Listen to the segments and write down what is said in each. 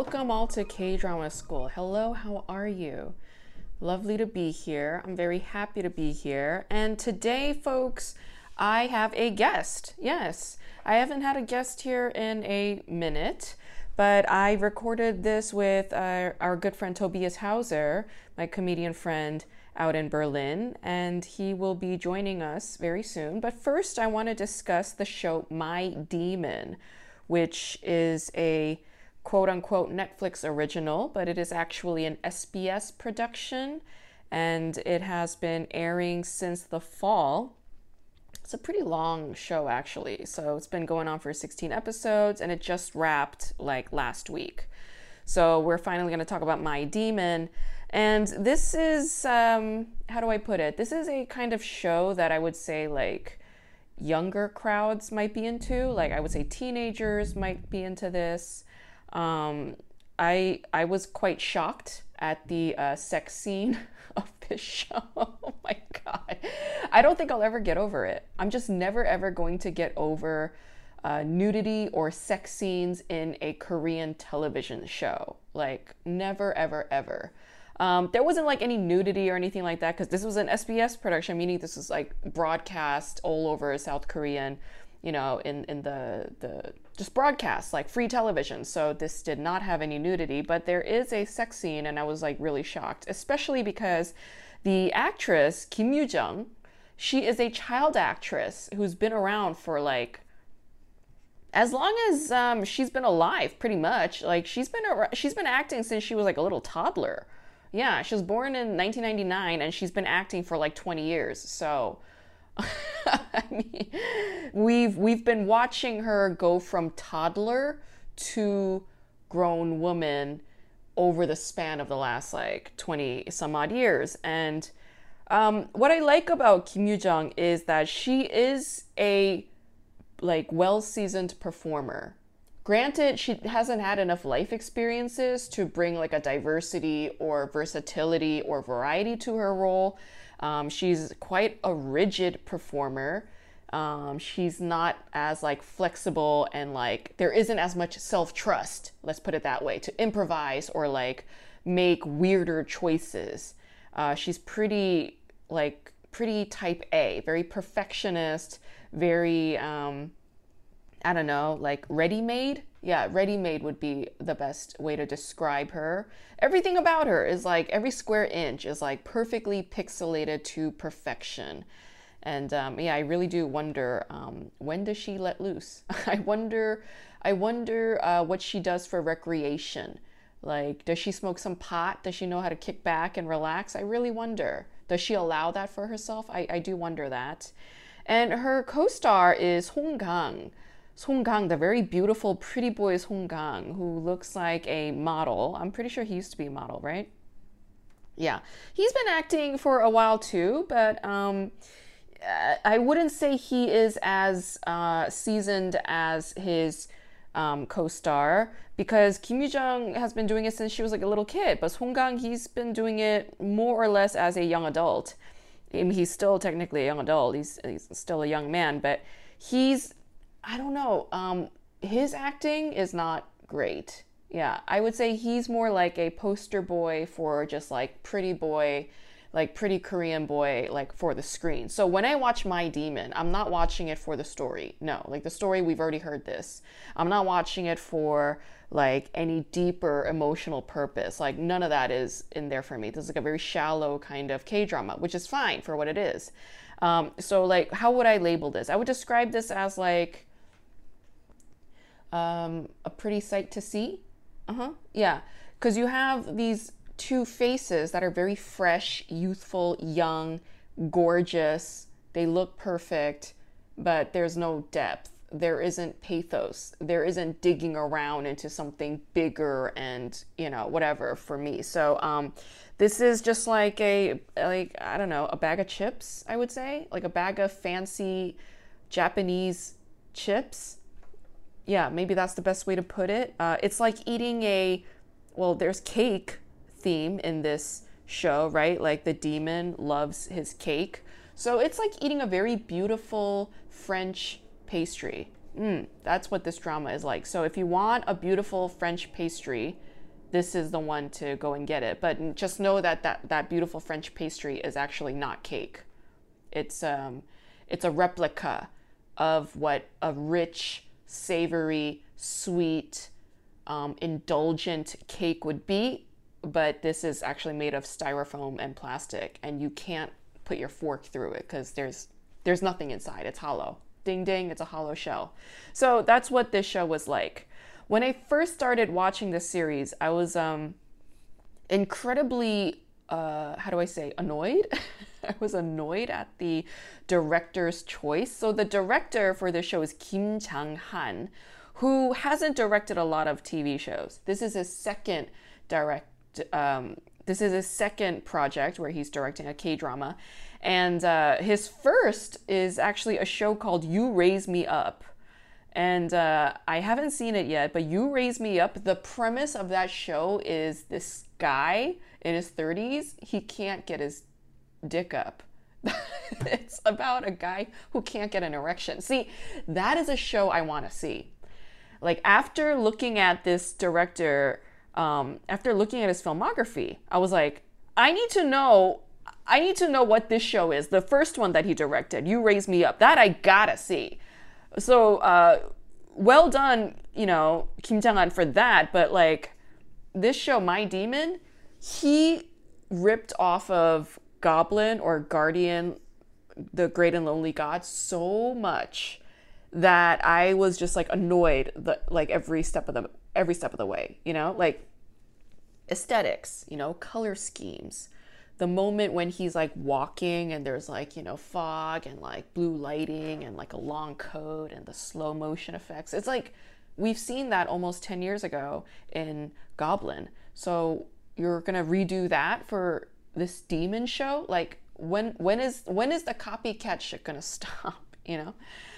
welcome. All to K Drama School. Hello, how are you? Lovely to be here. I'm very happy to be here. And today, folks, I have a guest. Yes, I haven't had a guest here in a minute, but I recorded this with uh, our good friend Tobias Hauser, my comedian friend out in Berlin, and he will be joining us very soon. But first, I want to discuss the show My Demon, which is a quote unquote Netflix original, but it is actually an SBS production and it has been airing since the fall. It's a pretty long show, actually. So it's been going on for 16 episodes and it just wrapped like last week. So we're finally going to talk about My Demon. And this is, um, how do I put it? This is a kind of show that I would say like younger crowds might be into. Like I would say teenagers might be into this. Um, I I was quite shocked at the uh, sex scene of this show. oh my god! I don't think I'll ever get over it. I'm just never ever going to get over uh, nudity or sex scenes in a Korean television show. Like never ever ever. Um, there wasn't like any nudity or anything like that because this was an SBS production, meaning this was like broadcast all over South Korean, you know, in in the the just broadcast like free television. So this did not have any nudity, but there is a sex scene, and I was like really shocked, especially because the actress Kim Yoo Jung, she is a child actress who's been around for like as long as um, she's been alive, pretty much. Like she's been she's been acting since she was like a little toddler. Yeah, she was born in 1999 and she's been acting for like 20 years. So I mean, we've we've been watching her go from toddler to grown woman over the span of the last like 20 some odd years. And um, what I like about Kim Yoo Jung is that she is a like well seasoned performer. Granted, she hasn't had enough life experiences to bring like a diversity or versatility or variety to her role. Um, she's quite a rigid performer. Um, she's not as like flexible and like there isn't as much self trust. Let's put it that way to improvise or like make weirder choices. Uh, she's pretty like pretty type A, very perfectionist, very um, I don't know, like ready made. Yeah, ready made would be the best way to describe her. Everything about her is like every square inch is like perfectly pixelated to perfection. And um, yeah, I really do wonder um, when does she let loose? I wonder, I wonder uh, what she does for recreation. Like, does she smoke some pot? Does she know how to kick back and relax? I really wonder. Does she allow that for herself? I, I do wonder that. And her co star is Hong Kang. Song Kang, the very beautiful, pretty boy Song Kang, who looks like a model. I'm pretty sure he used to be a model, right? Yeah, he's been acting for a while too, but um, I wouldn't say he is as uh, seasoned as his um, co-star because Kim Yoo Jung has been doing it since she was like a little kid, but Song Kang he's been doing it more or less as a young adult. I mean, he's still technically a young adult. He's, he's still a young man, but he's I don't know. Um, his acting is not great. Yeah, I would say he's more like a poster boy for just like pretty boy, like pretty Korean boy, like for the screen. So when I watch My Demon, I'm not watching it for the story. No, like the story, we've already heard this. I'm not watching it for like any deeper emotional purpose. Like none of that is in there for me. This is like a very shallow kind of K drama, which is fine for what it is. Um, so like, how would I label this? I would describe this as like um, a pretty sight to see. Uh huh. Yeah. Because you have these two faces that are very fresh, youthful, young, gorgeous. They look perfect, but there's no depth. There isn't pathos. There isn't digging around into something bigger and, you know, whatever for me. So, um, this is just like a, like, I don't know, a bag of chips, I would say. Like a bag of fancy Japanese chips yeah, maybe that's the best way to put it. Uh, it's like eating a, well, there's cake theme in this show, right? Like the demon loves his cake. So it's like eating a very beautiful French pastry. Mm, that's what this drama is like. So if you want a beautiful French pastry, this is the one to go and get it. But just know that that, that beautiful French pastry is actually not cake. It's um, it's a replica of what a rich, savory, sweet, um, indulgent cake would be. But this is actually made of styrofoam and plastic, and you can't put your fork through it because there's there's nothing inside. It's hollow. Ding ding, it's a hollow shell. So that's what this show was like. When I first started watching this series, I was um, incredibly, uh, how do I say, annoyed. I was annoyed at the director's choice. So the director for this show is Kim Jang Han, who hasn't directed a lot of TV shows. This is his second direct. Um, this is his second project where he's directing a K drama, and uh, his first is actually a show called You Raise Me Up. And uh, I haven't seen it yet, but You Raise Me Up, the premise of that show is this guy in his 30s, he can't get his dick up. it's about a guy who can't get an erection. See, that is a show I want to see. Like, after looking at this director, um, after looking at his filmography, I was like, I need to know I need to know what this show is. The first one that he directed, You Raise Me Up. That I gotta see. So, uh, well done, you know, Kim Jang Han for that. But like this show, My Demon, he ripped off of Goblin or Guardian, the Great and Lonely God, so much that I was just like annoyed, the, like every step of the every step of the way. You know, like aesthetics, you know, color schemes the moment when he's like walking and there's like, you know, fog and like blue lighting and like a long coat and the slow motion effects. It's like we've seen that almost 10 years ago in Goblin. So you're going to redo that for this demon show? Like when when is when is the copycat shit to stop, you know?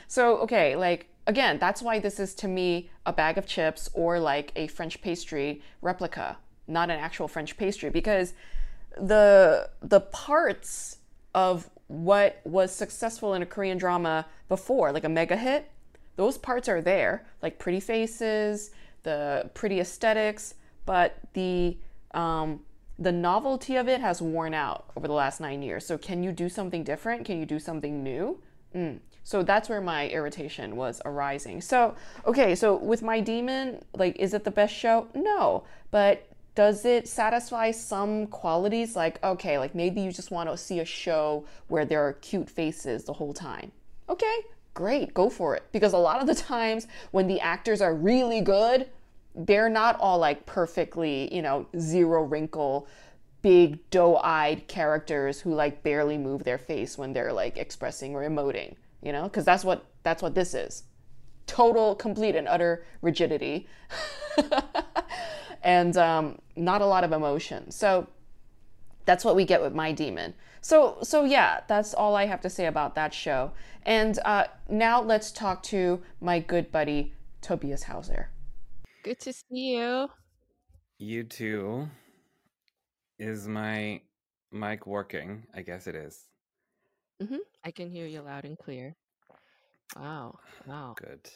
So okay, like again, that's why this is to me a bag of chips or like a French pastry replica, not an actual French pastry because the the parts of what was successful in a Korean drama before, like a mega hit, those parts are there, like pretty faces, the pretty aesthetics, but the um, the novelty of it has worn out over the last nine years. So can you do something different? Can you do something new? Mm. So that's where my irritation was arising. So okay, so with my demon, like, is it the best show? No, but does it satisfy some qualities like okay like maybe you just want to see a show where there are cute faces the whole time okay great go for it because a lot of the times when the actors are really good they're not all like perfectly you know zero wrinkle big doe-eyed characters who like barely move their face when they're like expressing or emoting you know because that's what that's what this is total complete and utter rigidity and um, not a lot of emotion. So that's what we get with My Demon. So so yeah, that's all I have to say about that show. And uh, now let's talk to my good buddy Tobias Hauser. Good to see you. You too. Is my mic working? I guess it is. Mm-hmm. I can hear you loud and clear. Wow. Wow. Good.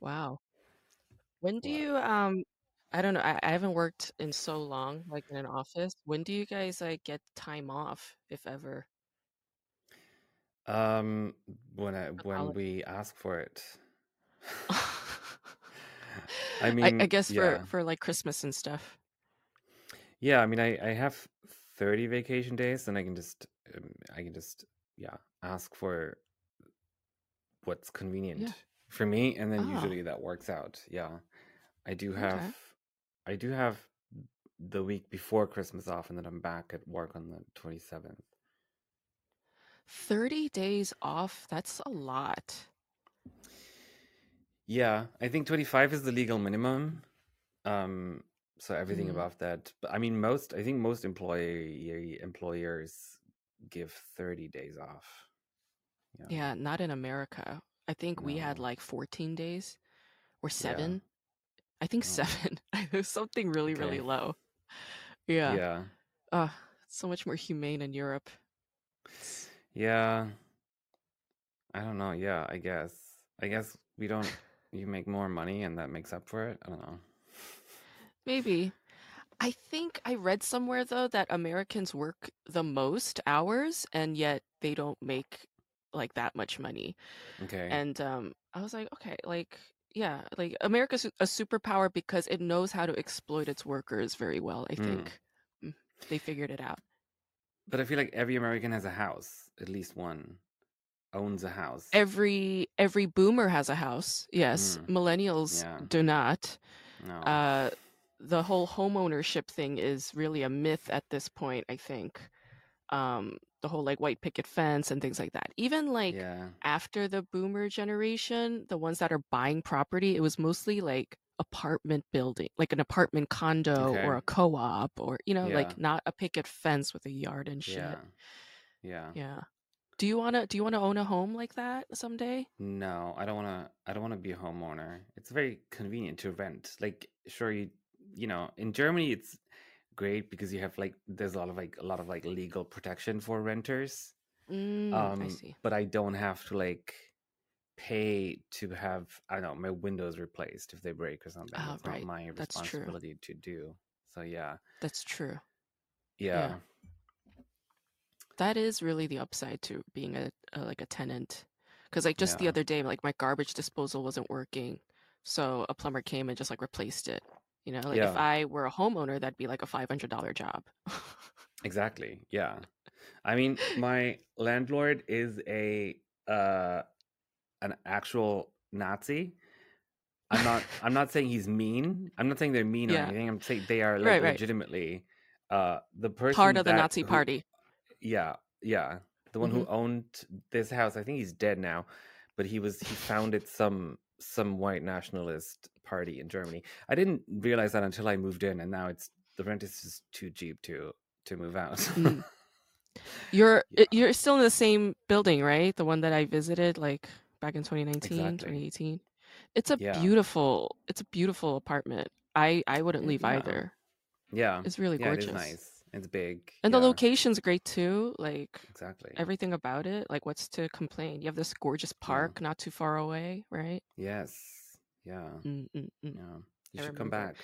Wow. When do What? you um I don't know. I, I haven't worked in so long, like in an office. When do you guys like get time off, if ever? Um, when I when we ask for it. I I, I guess for yeah. for like Christmas and stuff. Yeah, I mean, I I have 30 vacation days and I can just um, I can just yeah, ask for what's Yeah. convenient for me and then Oh, usually that works out. Yeah. I do okay. have I do have the week before Christmas off and then I'm back at work on the 27th. 30 days off, that's a lot. Yeah, I think 25 is the legal minimum. Um, so everything Mm, above that. But I mean, most, I think most employee employers give 30 days off. Yeah. yeah, not in America. I think we had like 14 days or Yeah. seven. I think Oh, seven. Something really, really low. Yeah. Yeah. Uh, so much more humane in Europe. Yeah. I don't know. Yeah, I guess. I guess we don't. You make more money, and that makes up for it. I don't know. Maybe. I think I read somewhere though that Americans work the most hours and yet they don't make like that much money. Okay. And um I was like, okay, like yeah, like America's a superpower because it knows how to exploit its workers very well, I Mm. think. Mm, They figured it out. But I feel like every American has a house. At least one owns a house. Every every boomer has a house. Yes, Mm. millennials Yeah. do not. No. Uh the whole home ownership thing is really a myth at this point, I think. Um the whole like white picket fence and things like that. Even like yeah. after the boomer generation, the ones that are buying property, it was mostly like apartment building, like an apartment condo Okay. or a co-op or you know, Yeah. like not a picket fence with a yard and shit. Yeah. Yeah. Yeah. Do you want to do you want to own a home like that someday? No, I don't want to. I don't want to be a homeowner. It's very convenient to rent. Like, sure, you you know, in Germany, it's great because you have like there's a lot of like a lot of like legal protection for renters. Mm, I Um, see. but I don't have to like pay to have I don't know my windows replaced if they break or something. Ah, That's not right. my That's true. responsibility to do. So yeah, That's true. yeah, That is really the upside to being a, a like a tenant. Cuz like just the other day like my garbage disposal wasn't working. So a plumber came and just like replaced it. You know, like if. I were a homeowner that'd be like a $500 job. Exactly. Yeah. I mean, my landlord is a uh an actual Nazi. I'm not I'm not saying he's mean. I'm not saying they're mean or yeah. anything. I'm saying they are like Right, right. legitimately uh the person. Part of the Nazi who party. Yeah, yeah. The one who Mhm. owned this house. I think he's dead now, but he was he founded some some white nationalist party in Germany. I didn't realize that until I moved in and now it's the rent is just too cheap to to move out. Mm. You're yeah. you're still in the same building, right? The one that I visited like back in 2019, Exactly. 2018. It's a Yeah. beautiful it's a beautiful apartment. I I wouldn't leave yeah. either. Yeah. It's really Yeah, it is gorgeous. nice. It's big. And the location's great too. Like exactly. everything about it. Like what's to complain? You have this gorgeous Yeah. park not too far away, right? Yes. Yeah. Mm, mm, mm. Yeah. You I should come back.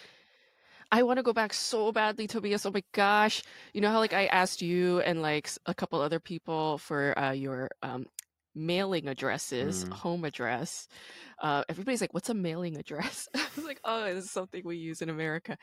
I want to go back so badly, Tobias. Oh my gosh. You know how like I asked you and like a couple other people for uh, your um, mailing addresses, Mm. home address. Uh, everybody's like, "What's a mailing address?" I was like, "Oh, this is something we use in America."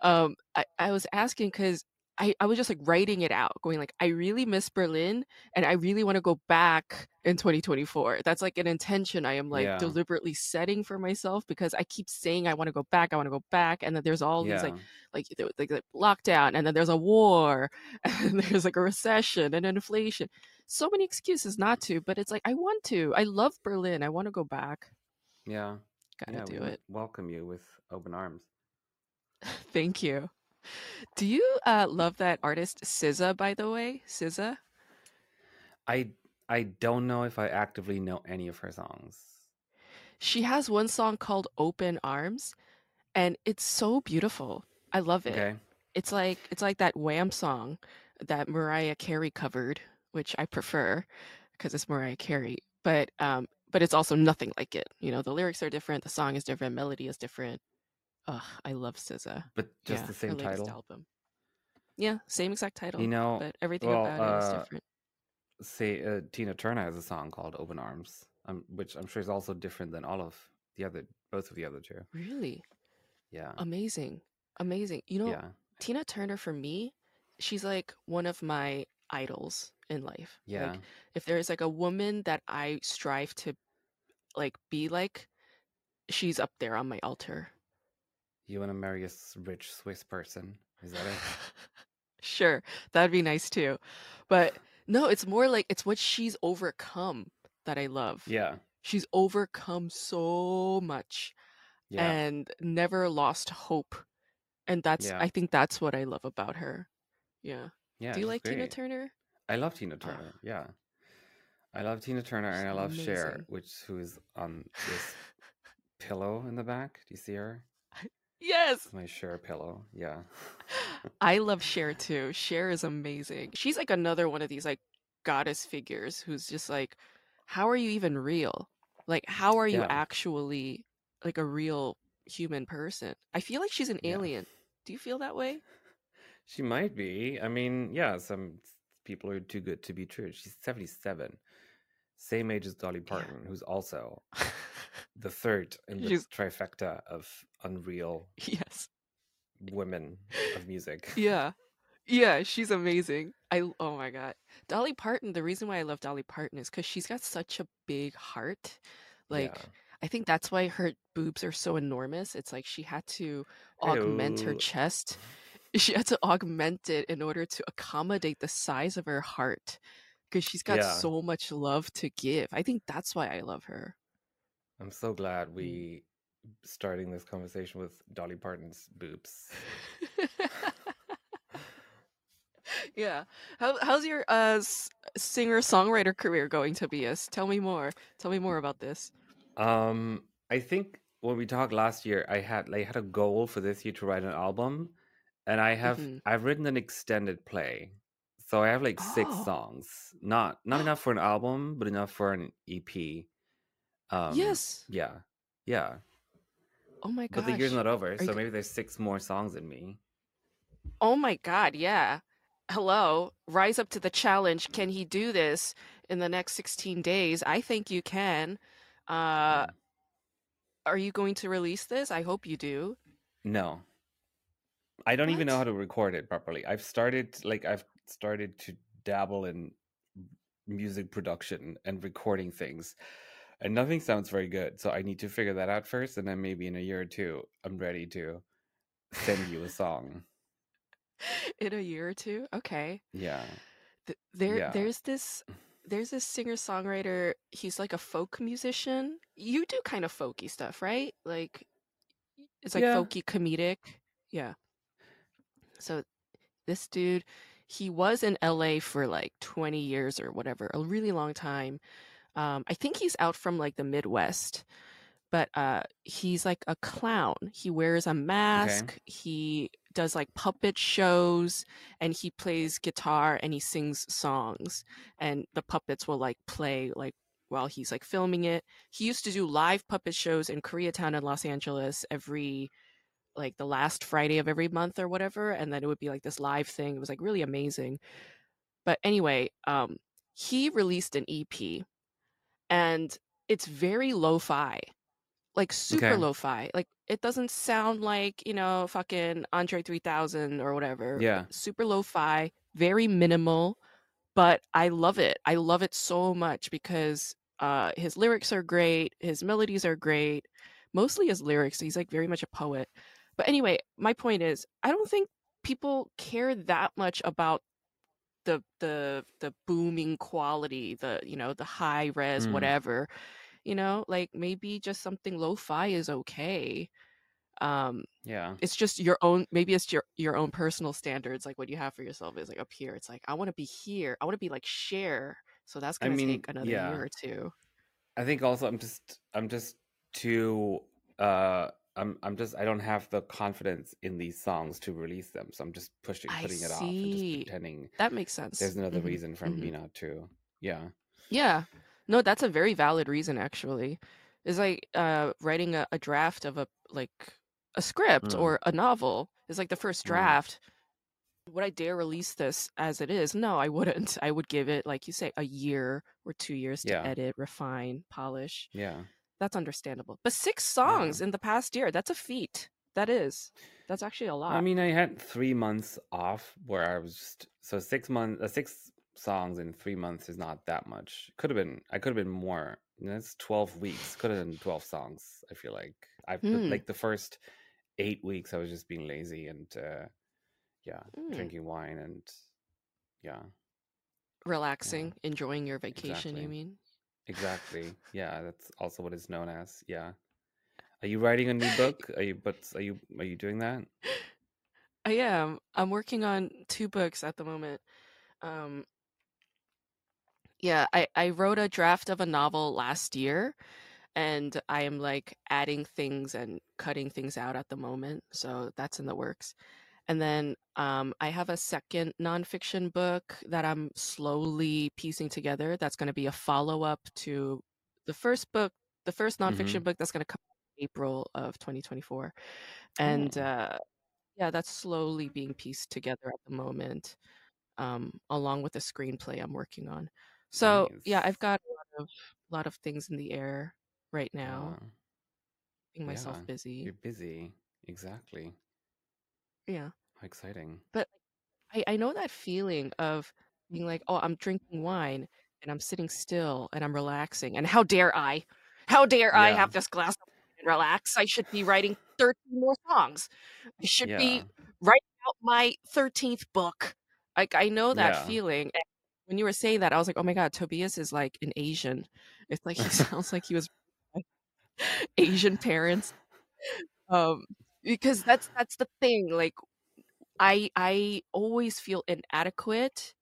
Um, I, I was asking because I, I was just like writing it out, going like, "I really miss Berlin, and I really want to go back in 2024." That's like an intention I am like Yeah. deliberately setting for myself because I keep saying I want to go back, I want to go back, and then there's all these like Yeah. like like, like lockdown and then there's a war and there's like a recession and an inflation so many excuses not to but it's like i want to i love berlin i want to go back Yeah. gotta Yeah. Do it welcome you with open arms. thank you do you uh love that artist SZA by the way? SZA I I don't know if I actively know any of her songs. she has one song called open arms and it's so beautiful. I love it. Okay. it's like it's like that wham song that mariah carey covered which i prefer because it's mariah carey but um but it's also nothing like it. You know the lyrics are different the song is different melody is different Ugh, i love SZA. But just yeah the same title. album yeah same exact title You know, but everything well, about it is uh, different say uh, Tina Turner has a song called Open Arms, um, which I'm sure is also different than all of the other, both of the other two. really Yeah. amazing amazing you know Yeah. tina turner for me she's like one of my idols in life Yeah. like if there's like a woman that i strive to like be like she's up there on my altar You want to marry a rich Swiss person? Is that it? sure that'd be nice too but no it's more like it's what she's overcome that i love Yeah. she's overcome so much Yeah. and never lost hope and that's Yeah. i think that's what i love about her yeah Yeah. do you like tina turner I love Tina Ah, Turner. Yeah. I love Tina Turner and I love Cher, which who is on this pillow in the back. Do you see her? Yes my Cher pillow. Yeah. I love Cher too. Cher is amazing. She's like another one of these like goddess figures who's just like, how are you even real? Like, how are you Yeah. actually like a real human person? I feel like she's an Yeah. alien. Do you feel that way? She might be. I mean, yeah, some people are too good to be true. She's 77. Same age as Dolly Yeah. Parton, who's also the third in the She's trifecta of unreal yes. women of music. Yeah. Yeah, she's amazing. I oh my god. Dolly Parton, the reason why I love Dolly Parton is cuz she's got such a big heart. Like Yeah. I think that's why her boobs are so enormous. It's like she had to augment her chest. She had to augment it in order to accommodate the size of her heart because she's got Yeah. so much love to give. I think that's why I love her. I'm so glad Mm. we starting this conversation with Dolly Parton's boobs. yeah. How, how's your uh, singer songwriter career going, Tobias? Tell me more. Tell me more about this. Um, I think when we talked last year, I had like had a goal for this year to write an album, and I have Mhm. I've written an extended play, so I have like six Oh. songs. Not not enough for an album, but enough for an EP. Um, yes. yeah, yeah. Oh my god. But the year's not over, so you- maybe there's six more songs in me. Oh my god, yeah. Hello, rise up to the challenge. Can he do this in the next 16 days? I think you can. Uh Mm. are you going to release this? I hope you do. No, I don't even know how to record it properly. I've started like I've started to dabble in music production and recording things. And nothing sounds very good. So I need to figure that out first and then maybe in a year or two I'm ready to send you a song. In a year or two? Okay. Yeah. Th- there Yeah. there's this there's this singer-songwriter, he's like a folk musician. You do kind of folky stuff, right? Like it's like Yeah. folky comedic. Yeah. So this dude, he was in LA for like 20 years or whatever, a really long time. Um, I think he's out from like the Midwest, but uh, he's like a clown. He wears a mask. He does like puppet shows, and he plays guitar and he sings songs. And the puppets will like play like while he's like filming it. He used to do live puppet shows in Koreatown and Los Angeles every like the last Friday of every month or whatever, and then it would be like this live thing. It was like really amazing. But anyway, um, he released an EP, and it's very lo-fi, like super Okay. lo-fi. Like it doesn't sound like you know fucking Andre 3000 or whatever. Yeah. super lo-fi, very minimal, but I love it. I love it so much because uh, his lyrics are great, his melodies are great, mostly his lyrics. He's like very much a poet. But anyway, my point is, I don't think people care that much about the the the booming quality, the you know the high res Mm. whatever. You know, like maybe just something lo-fi is okay. Um, Yeah. it's just your own maybe it's your your own personal standards like what you have for yourself is like up here it's like i want to be here i want to be like Cher so that's I gonna mean, take another yeah. year or two I think also I'm just I'm just too uh I'm I'm just I don't have the confidence in these songs to release them. So I'm just pushing putting it off and just pretending that makes sense there's another Mhm, reason for me mhm. not to. Yeah. yeah no that's a very valid reason actually it's like uh writing a, a draft of a like a script Mm. or a novel is like the first Mm. draft would i dare release this as it is no i wouldn't i would give it like you say a year or two years to Yeah. edit refine polish Yeah. That's understandable. But six songs in the past year, that's a feat. That is. That's actually a lot. I mean, I had three months off where I was just so six months, uh, six songs in three months is not that much. Could have been, I could have been more. That's twelve weeks. Could have been twelve songs. I feel like I Hmm. like the first eight weeks. I was just being lazy and uh yeah, Mm. drinking wine and yeah, Relaxing, enjoying your vacation, Exactly. you mean? Exactly. yeah, that's also what it's known as. Yeah. Are you writing a new book? Are you? But are you? Are you doing that? I am. I'm working on two books at the moment. Um Yeah, I I wrote a draft of a novel last year and I am like adding things and cutting things out at the moment. So that's in the works. And then um, I have a second nonfiction book that I'm slowly piecing together. That's going to be a follow up to the first book the first nonfiction hmm book that's going to come out in April of 2024, and Oh, uh, yeah, that's slowly being pieced together at the moment, um, along with a screenplay I'm working on. So yeah, I've got a lot of lot of things in the air right now, Yeah. keeping myself Yeah. busy. You're busy. Exactly. Yeah, How exciting. but I I know that feeling of being like, oh, I'm drinking wine and I'm sitting still and I'm relaxing, and how dare I? How dare I have this glass of wine and relax? I should be writing 13 more songs. I should Yeah. be writing out my 13th book. Like I know that Yeah. feeling. And when you were saying that, I was like, oh my god, Tobias is like an Asian. It's like he sounds like he was Asian parents. Um, because that's that's the thing. Like I I always feel inadequate.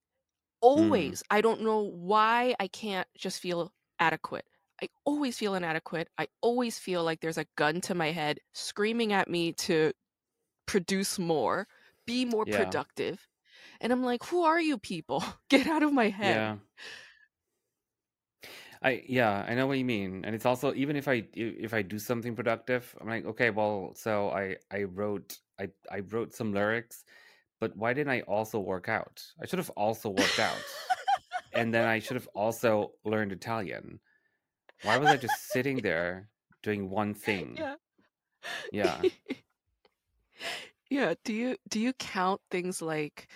Mm. Always. I don't know why I can't just feel adequate. I always feel inadequate. I always feel like there's a gun to my head screaming at me to produce more, be more Yeah. productive. And I'm like, who are you people? Get out of my head. Yeah. I yeah, I know what you mean. And it's also even if I if I do something productive, I'm like, okay, well, so I I wrote I I wrote some lyrics, but why didn't I also work out? I should have also worked out. and then I should have also learned Italian. Why was I just sitting there doing one thing? Yeah. Yeah. yeah. Do you do you count things like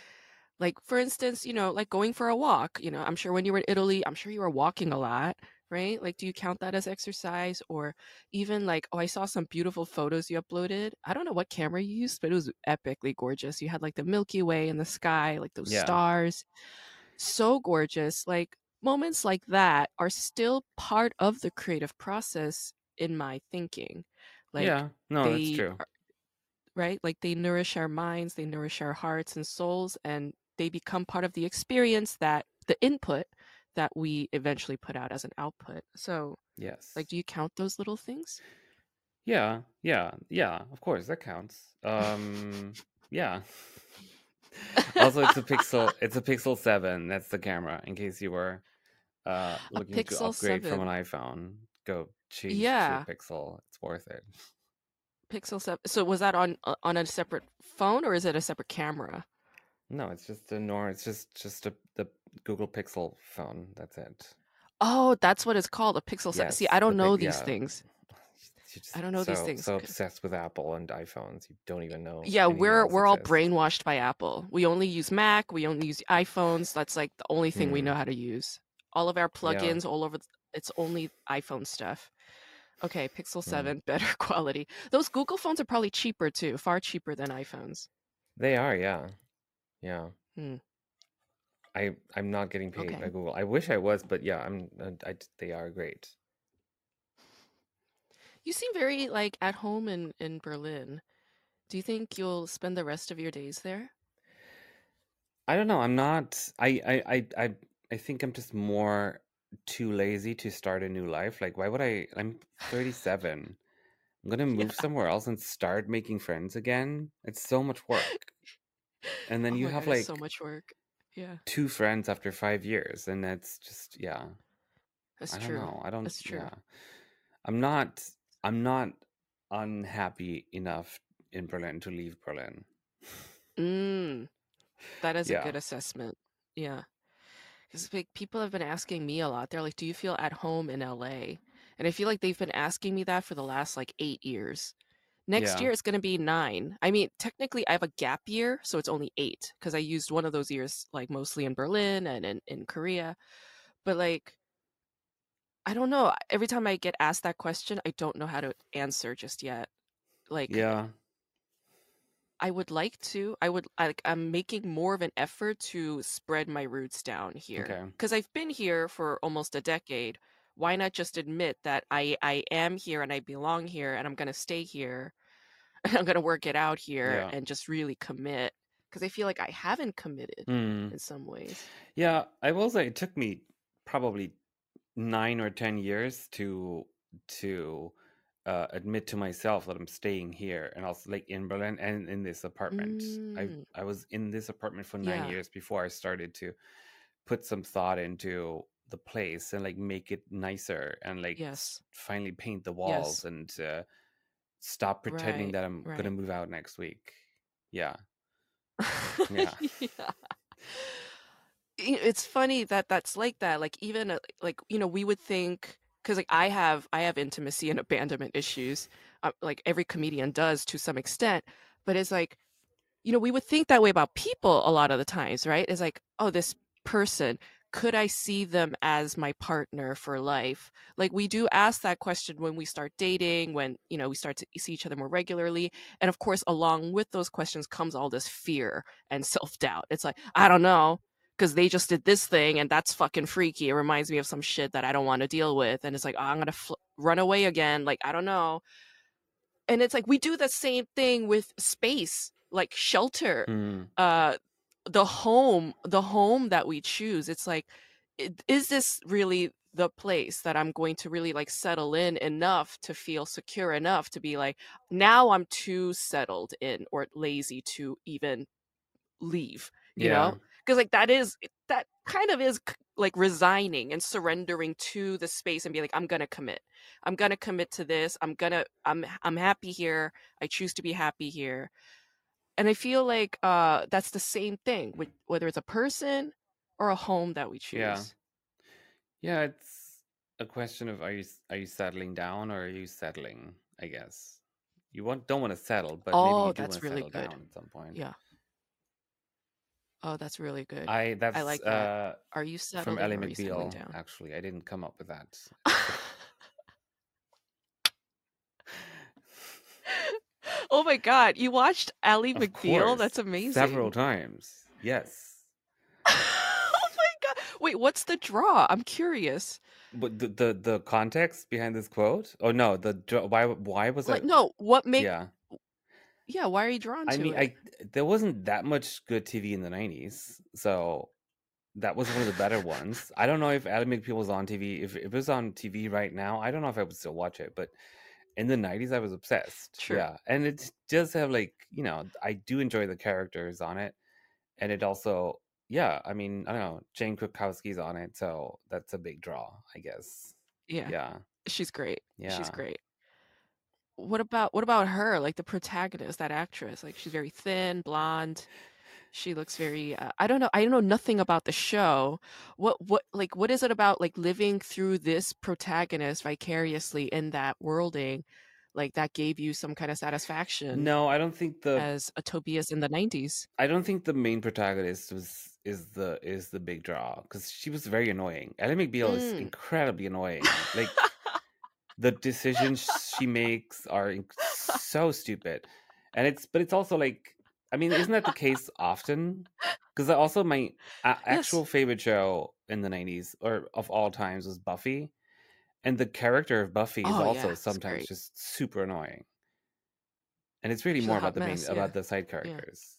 like for instance, you know, like going for a walk, you know, I'm sure when you were in Italy, I'm sure you were walking a lot, right? Like do you count that as exercise or even like oh, I saw some beautiful photos you uploaded. I don't know what camera you used, but it was epically gorgeous. You had like the Milky Way in the sky, like those Yeah. stars. So gorgeous. Like moments like that are still part of the creative process in my thinking. Like yeah. No, that's true. are- right like they nourish our minds they nourish our hearts and souls and they become part of the experience that the input that we eventually put out as an output so Yes. like do you count those little things Yeah, yeah, yeah, of course, that counts. Um, yeah. Also, it's a Pixel, it's a Pixel 7. That's the camera, in case you were uh looking to upgrade from an iPhone. Go change to yeah a Pixel. It's worth it. pixel 7 so was that on uh, on a separate phone or is it a separate camera No, it's just a nor it's just just a the Google Pixel phone. That's it. oh that's what it's called a pixel 7 see i don't know big these yeah. things You're i just don't know these so things so obsessed with Apple and iPhones. You don't even know yeah anything we're else we're all exists. brainwashed by apple we only use mac we only use iphones that's like the only thing we Hmm. know how to use all of our Yeah. plugins all over th- it's only iphone stuff okay pixel Hmm. 7 better quality those google phones are probably cheaper too far cheaper than iphones They are, yeah. Yeah. Hmm. I I'm not getting paid by Google. I wish I was, but yeah, I'm uh, I, they are great. you seem very like at home in in berlin do you think you'll spend the rest of your days there I don't know. I'm not I I I I, I think I'm just more too lazy to start a new life. Like why would I I'm 37. I'm going to yeah move somewhere else and start making friends again. It's so much work. And then oh you have god it's so much work yeah two friends after 5 years and that's just yeah. that's I don't true know. I don't that's true yeah. I'm not I'm not unhappy enough in Berlin to leave Berlin. mm, that is a good assessment yeah Because like people have been asking me a lot. They're like, "Do you feel at home in LA?" And I feel like they've been asking me that for the last like eight years. Next Yeah. year it's going to be nine. I mean, technically I have a gap year, so it's only eight because I used one of those years like mostly in Berlin and in, in Korea. But like, I don't know. Every time I get asked that question, I don't know how to answer just yet. Like, Yeah. I would like to. I would like I'm making more of an effort to spread my roots down here Okay. because I've been here for almost a decade. Why not just admit that I I am here and I belong here and I'm going to stay here and I'm going to work it out here Yeah. and just really commit because I feel like I haven't committed Hmm. in some ways. Yeah, I will say it took me probably nine or ten years to to uh, admit to myself that I'm staying here and also like in Berlin and in this apartment. I Mm, I was in this apartment for nine yeah. years before I started to put some thought into the place and like make it nicer and like Yes. finally paint the Yes. walls and uh, stop pretending Right. that I'm gonna move out next week. Yeah. Yeah. yeah. It's funny that that's like that. Like even uh, like you know we would think because like I have I have intimacy and abandonment issues. Uh, like every comedian does to some extent, but it's like you know we would think that way about people a lot of the times, right? It's like oh this person could I see them as my partner for life? Like we do ask that question when we start dating, when you know we start to see each other more regularly, and of course along with those questions comes all this fear and self-doubt. It's like I don't know because they just did this thing and that's fucking freaky. It reminds me of some shit that I don't want to deal with, and it's like oh, I'm gonna fl- run away again. Like I don't know, and it's like we do the same thing with space, like shelter Mm. uh the home the home that we choose it's like is this really the place that i'm going to really like settle in enough to feel secure enough to be like now i'm too settled in or lazy to even leave you Yeah. know because like that is that kind of is like resigning and surrendering to the space and be like i'm gonna commit. I'm gonna commit to this. I'm gonna i'm i'm happy here. I choose to be happy here and i feel like uh that's the same thing with whether it's a person or a home that we choose Yeah. Yeah, it's a question of are you are you settling down or are you settling? I guess you want don't want to settle, but maybe Oh, you do that's want to really settle good. down at some point. yeah oh that's really good I that's like that. uh are you settling from Ally or are you settling McBeal. down Actually, I didn't come up with that. oh my god you watched Ally Of mcbeal course, that's amazing Several times. Yes. oh my god wait what's the draw i'm curious But the the, the context behind this quote? Oh no, the why why was like it? no what make yeah. Yeah, why are you drawn I to mean, it I there wasn't that much good TV in the '90s, so that was one of the better ones. I don't know if Ally McBeal was on TV. If, if it was on TV right now, I don't know if I would still watch it. But in the '90s, I was obsessed. Sure. Yeah, and it does have like you know, I do enjoy the characters on it, and it also, yeah, I mean, I don't know, Jane Krakowski's on it, so that's a big draw, I guess. yeah. Yeah, she's great yeah. she's great what about what about her like the protagonist that actress like she's very thin blonde she looks very uh, i don't know i don't know nothing about the show what what like what is it about like living through this protagonist vicariously in that worlding like that gave you some kind of satisfaction No, I don't think the as a tobias in the 90s I don't think the main protagonist was is the is the big draw because she was very annoying. Ally McBeal is Mm. incredibly annoying. Like the decisions she makes are so stupid, and it's but it's also like I mean, isn't that the case often? Because also my a- actual favorite show in the '90s or of all times was Buffy, and the character of Buffy is Oh, also it's sometimes just super annoying. And it's really She's more about the main yeah. about the side characters.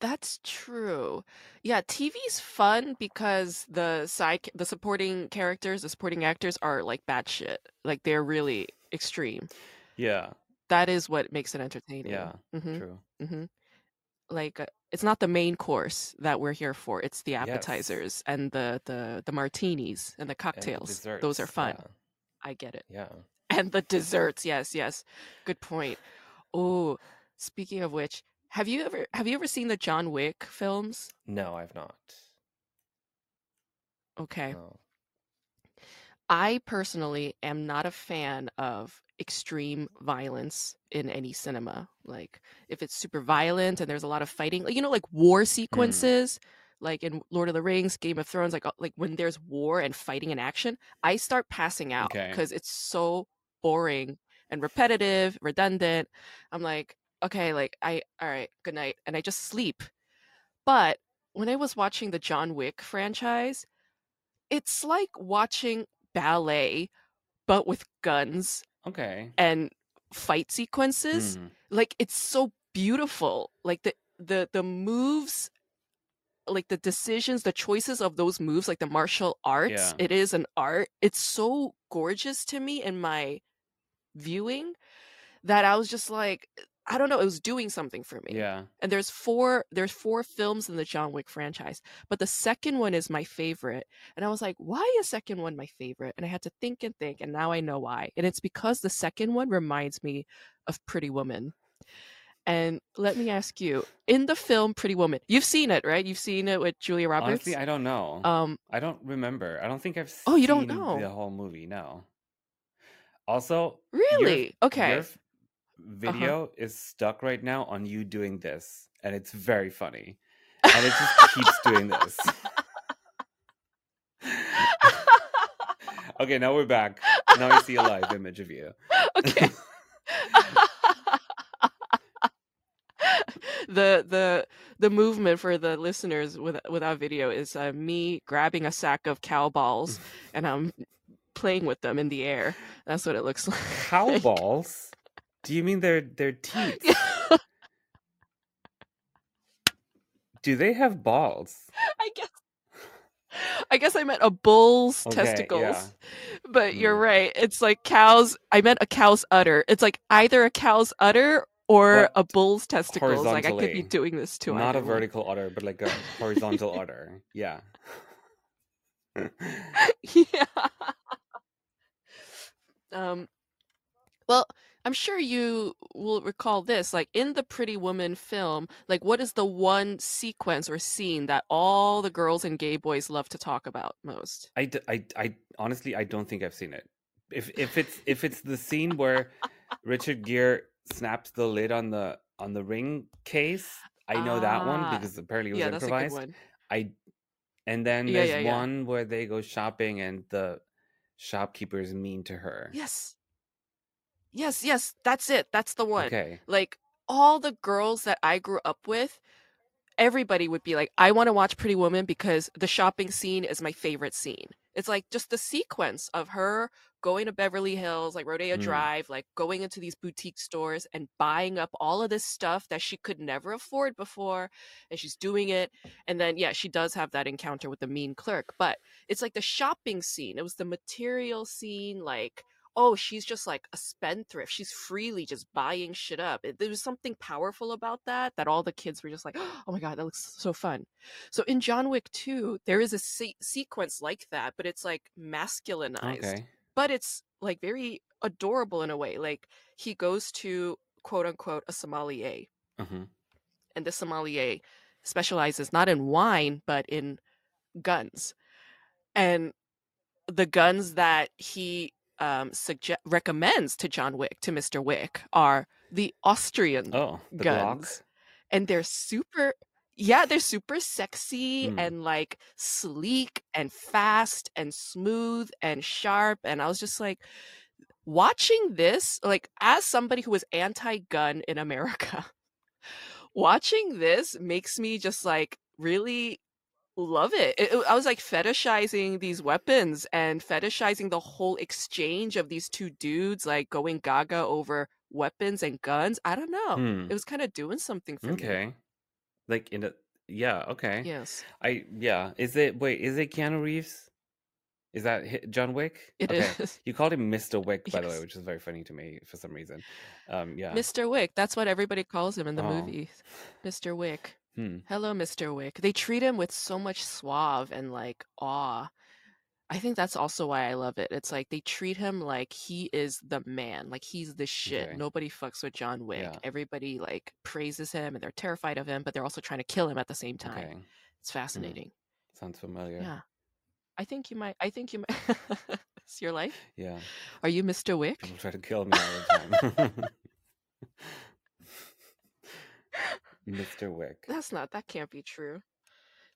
That's true. Yeah, TV's fun because the side, the supporting characters, the supporting actors are like bad shit. Like they're really extreme. Yeah, That is what makes it entertaining. yeah, hmm true. hmm Like uh, it's not the main course that we're here for. It's the Yes. appetizers and the the the martinis and the And cocktails. Those are fun. I get it. Yeah. And the desserts. Yes, yes. Good point. Oh, speaking of which, have you ever have you ever seen the John Wick films? No, I've not. Okay. No. I personally am not a fan of extreme violence in any cinema. Like if it's super violent and there's a lot of fighting, you know, like war sequences, like in Lord of the Rings, Game of Thrones, like uh, like when there's war and fighting in action, I start passing out Okay. because it's so boring and repetitive, redundant. I'm like, okay, like I all right, good night, and I just sleep. But when I was watching the John Wick franchise, it's like watching ballet but with guns Okay. and fight sequences Mm. like it's so beautiful like the the the moves like the decisions the choices of those moves like the martial arts Yeah. it is an art it's so gorgeous to me in my viewing that i was just like I don't know, it was doing something for me. Yeah. And there's four there's four films in the John Wick franchise, but the second one is my favorite. And I was like, why is second one my favorite? And I had to think and think, and now I know why. And it's because the second one reminds me of Pretty Woman. And let me ask you, in the film Pretty Woman, you've seen it, right? You've seen it with Julia Roberts. Honestly, I don't know. um, I don't remember. I don't think I've Oh, you don't know? the whole movie. No. Also, your really? Okay. your f- video is stuck right now on you doing this, and it's very funny, and it just keeps doing this. okay, now we're back. Now I see a live image of you. okay. the the the movement for the listeners with, without video is uh, me grabbing a sack of cow balls and I'm playing with them in the air. That's what it looks like. Cow balls? Do you mean their their teeth? Do they have balls? I guess. I guess I meant a bull's Okay, testicles. yeah. But you're Mm. right. It's like cows. I meant a cow's udder. It's like either a cow's udder or But a bull's testicles. Like I could be doing this to Not a one. vertical udder, but like a horizontal udder. Yeah. yeah. Um, well, I'm sure you will recall this. Like in the Pretty Woman film, like what is the one sequence or scene that all the girls and gay boys love to talk about most? I, d- I, I honestly I don't think I've seen it. If if it's if it's the scene where Richard Gere snaps the lid on the on the ring case, I know that one Ah, because apparently it was yeah, that's a good improvised. one. I and then Yeah, there's yeah. one where they go shopping and the shopkeeper is mean to her. Yes. Yes, yes, that's it. That's the one. Okay. Like all the girls that I grew up with, everybody would be like, I want to watch Pretty Woman because the shopping scene is my favorite scene. It's like just the sequence of her going to Beverly Hills, like Rodeo Mm. Drive, like going into these boutique stores and buying up all of this stuff that she could never afford before. And she's doing it. And then, yeah, she does have that encounter with the mean clerk, but it's like the shopping scene. It was the material scene, like, oh, she's just like a spendthrift. She's freely just buying shit up. It- there was something powerful about that that all the kids were just like, oh my god, that looks so fun. So in John Wick 2, there is a se- sequence like that, but it's like masculinized. Okay. But it's like very adorable in a way. Like he goes to quote unquote a sommelier, hmm and the sommelier specializes not in wine but in guns and the guns that he um suggest recommends to john wick to mr wick are the austrian Oh, the guns Glock. and they're super yeah they're super sexy Hmm. and like sleek and fast and smooth and sharp and i was just like watching this like as somebody who is anti-gun in america watching this makes me just like really love it. It- it- I was like fetishizing these weapons and fetishizing the whole exchange of these two dudes like going gaga over weapons and guns. I don't know. Hmm. It was kind of doing something for me. Okay. Like in a yeah, okay. Yes, I yeah. Is it wait? Is it Keanu Reeves? Is that John Wick? it okay. is. You called him Mr. Wick, by the way, which is very funny to me for some reason. Um, yeah. Mr. Wick. That's what everybody calls him in the Oh. movie. Mr. Wick. Hmm. Hello, Mr. Wick. They treat him with so much suave and like awe. I think that's also why I love it. It's like they treat him like he is the man, like he's the shit. Okay. Nobody fucks with John Wick. Yeah. Everybody like praises him and they're terrified of him, but they're also trying to kill him at the same time. Okay. It's fascinating. Sounds familiar. Yeah. I think you might I think you might It's your life? Yeah. Are you Mr. Wick? People try to kill me all the time. Mr. Wick. That's not that can't be true.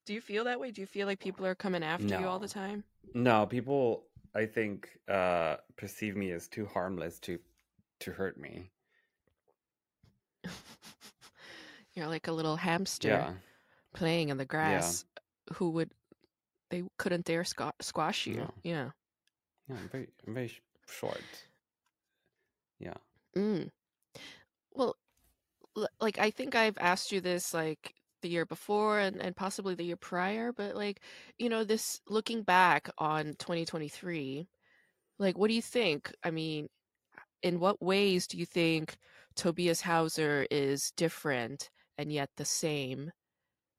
Do you feel that way? Do you feel like people are coming after you all the time? No, people I think uh perceive me as too harmless to to hurt me. You're like a little hamster. Yeah. playing in the grass who would they couldn't dare squa- squash you No. yeah Yeah, I'm very I'm very short. Yeah. mm. Like i think i've asked you this like the year before and, and possibly the year prior but like you know this looking back on 2023 like what do you think i mean in what ways do you think Tobias Hauser is different and yet the same?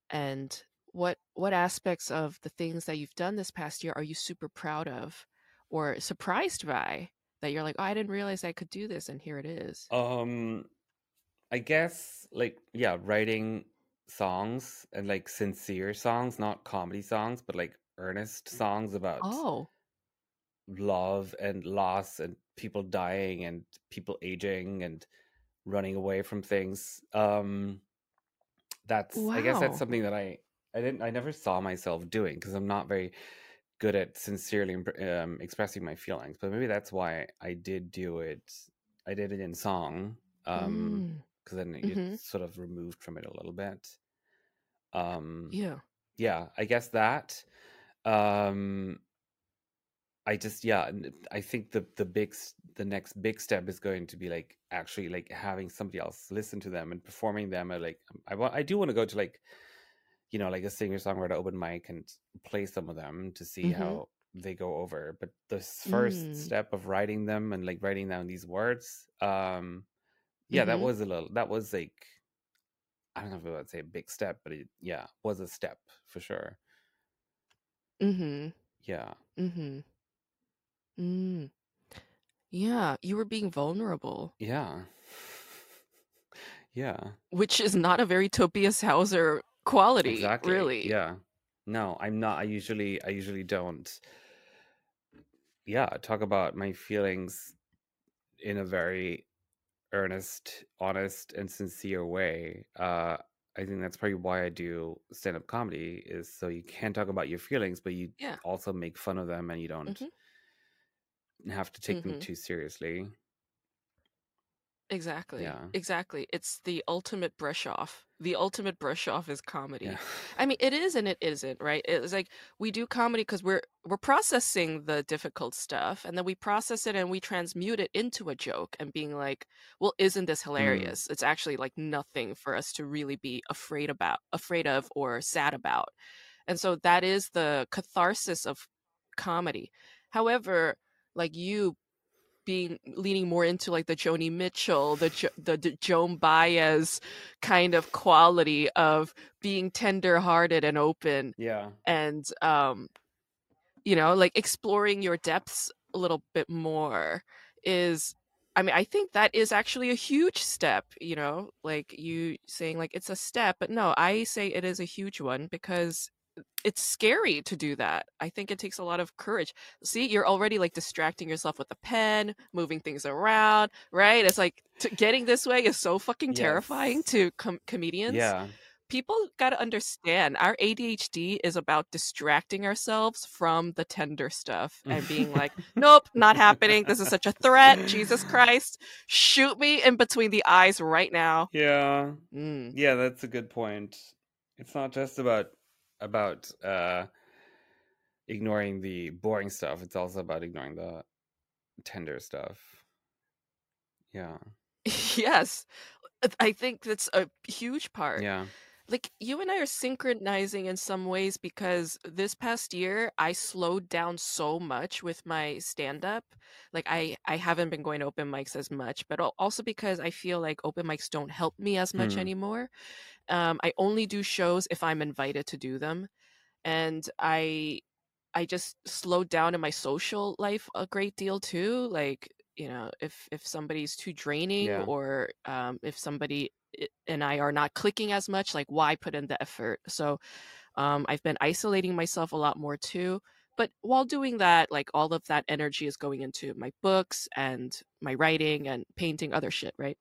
And what what aspects of the things that you've done this past year are you super proud of or surprised by that you're like, oh, I didn't realize I could do this, and here it is. Um, I guess like yeah, writing songs and like sincere songs, not comedy songs, but like earnest songs about Oh, love and loss and people dying and people aging and running away from things. Um, that's I guess that's something that I I didn't I never saw myself doing because I'm not very good at sincerely um, expressing my feelings. But maybe that's why I did do it. I did it in song. Um, Mm. Because then hmm it's sort of removed from it a little bit. Um, Yeah. yeah, I guess that. Um, I just yeah, I think the the big the next big step is going to be like actually like having somebody else listen to them and performing them. At like I want I do want to go to like you know like a singer songwriter open mic and play some of them to see hmm how they go over. But this first Mm. step of writing them and like writing down these words, um, yeah, that hmm was a little that was like I don't know if I would say a big step, but it yeah was a step for sure. Mm-hmm. Yeah, Mm-hmm. Mm. Yeah, you were being vulnerable, yeah, yeah. which is not a very Tobias Hauser quality, Exactly. really. Yeah. No, I'm not. I usually I usually don't. Yeah, talk about my feelings in a very earnest, honest, and sincere way. Uh I think that's probably why I do stand-up comedy is so you can talk about your feelings, but you Yeah. also make fun of them and you don't hmm have to take them hmm too seriously. Exactly. Yeah. Exactly. It's the ultimate brush off. The ultimate brush off is comedy. Yeah. I mean, it is and it isn't, right? It's like we do comedy because we're we're processing the difficult stuff, and then we process it and we transmute it into a joke, and being like, "Well, isn't this Mm. hilarious?" It's actually like nothing for us to really be afraid about, afraid of, or sad about, and so that is the catharsis of comedy. However, like you being leaning more into like the Joni Mitchell, the jo- the, the Joan Baez kind of quality of being tender-hearted and open Yeah. and um you know like exploring your depths a little bit more is I mean I think that is actually a huge step, you know, like you saying like it's a step, but no, I say it is a huge one because it's scary to do that. I think it takes a lot of courage. See, you're already like distracting yourself with a pen, moving things around, right? It's like t- getting this way is so fucking terrifying Yes. to com- comedians. Yeah. People got to understand our ADHD is about distracting ourselves from the tender stuff and being like, nope, not happening. This is such a threat. Jesus Christ, shoot me in between the eyes right now. Yeah. Mm. Yeah, that's a good point. It's not just about about uh ignoring the boring stuff. It's also about ignoring the tender stuff. Yeah. yes. I think that's a huge part. Yeah. Like you and I are synchronizing in some ways because this past year I slowed down so much with my stand up. Like I I haven't been going to open mics as much, but also because I feel like open mics don't help me as much Hmm. anymore. Um I only do shows if I'm invited to do them and I I just slowed down in my social life a great deal too. Like, you know, if if somebody's too draining Yeah. or um, if somebody and I are not clicking as much, like why put in the effort? So um, I've been isolating myself a lot more too. But while doing that, like all of that energy is going into my books and my writing and painting other shit, right?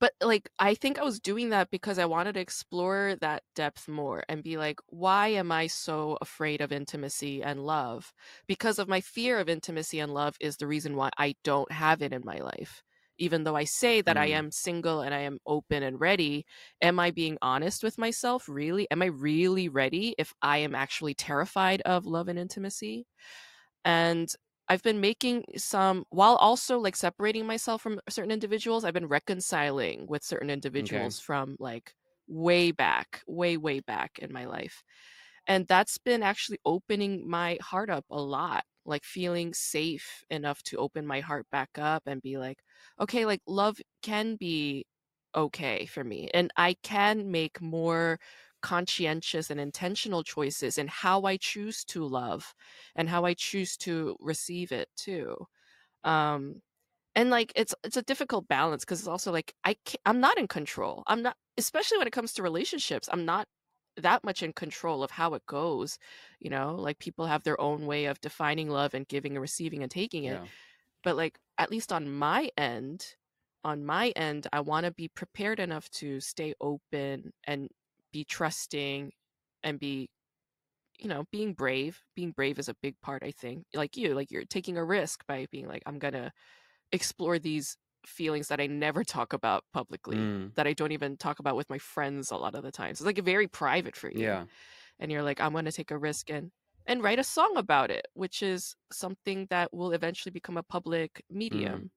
But like I think I was doing that because I wanted to explore that depth more and be like, why am I so afraid of intimacy and love? Because of my fear of intimacy and love is the reason why I don't have it in my life. Even though I say that I Mm. am single and I am open and ready, am I being honest with myself? Really? Am I really ready if I am actually terrified of love and intimacy? and I've been making some while also like separating myself from certain individuals. I've been reconciling with certain individuals from like way back, way way back in my life. And that's been actually opening my heart up a lot. Like feeling safe enough to open my heart back up and be like, okay, like love can be okay for me and I can make more conscientious and intentional choices in how I choose to love and how I choose to receive it too. Um and like it's it's a difficult balance because it's also like I can't, I'm not in control. I'm not especially when it comes to relationships. I'm not that much in control of how it goes. You know, like people have their own way of defining love and giving and receiving and taking it. Yeah. But like at least on my end, on my end, I want to be prepared enough to stay open and be trusting and be you know being brave being brave is a big part i think like you like you're taking a risk by being like i'm gonna explore these feelings that i never talk about publicly Mm. that i don't even talk about with my friends a lot of the times it's like very private for you Yeah. and you're like i'm gonna take a risk and and write a song about it which is something that will eventually become a public medium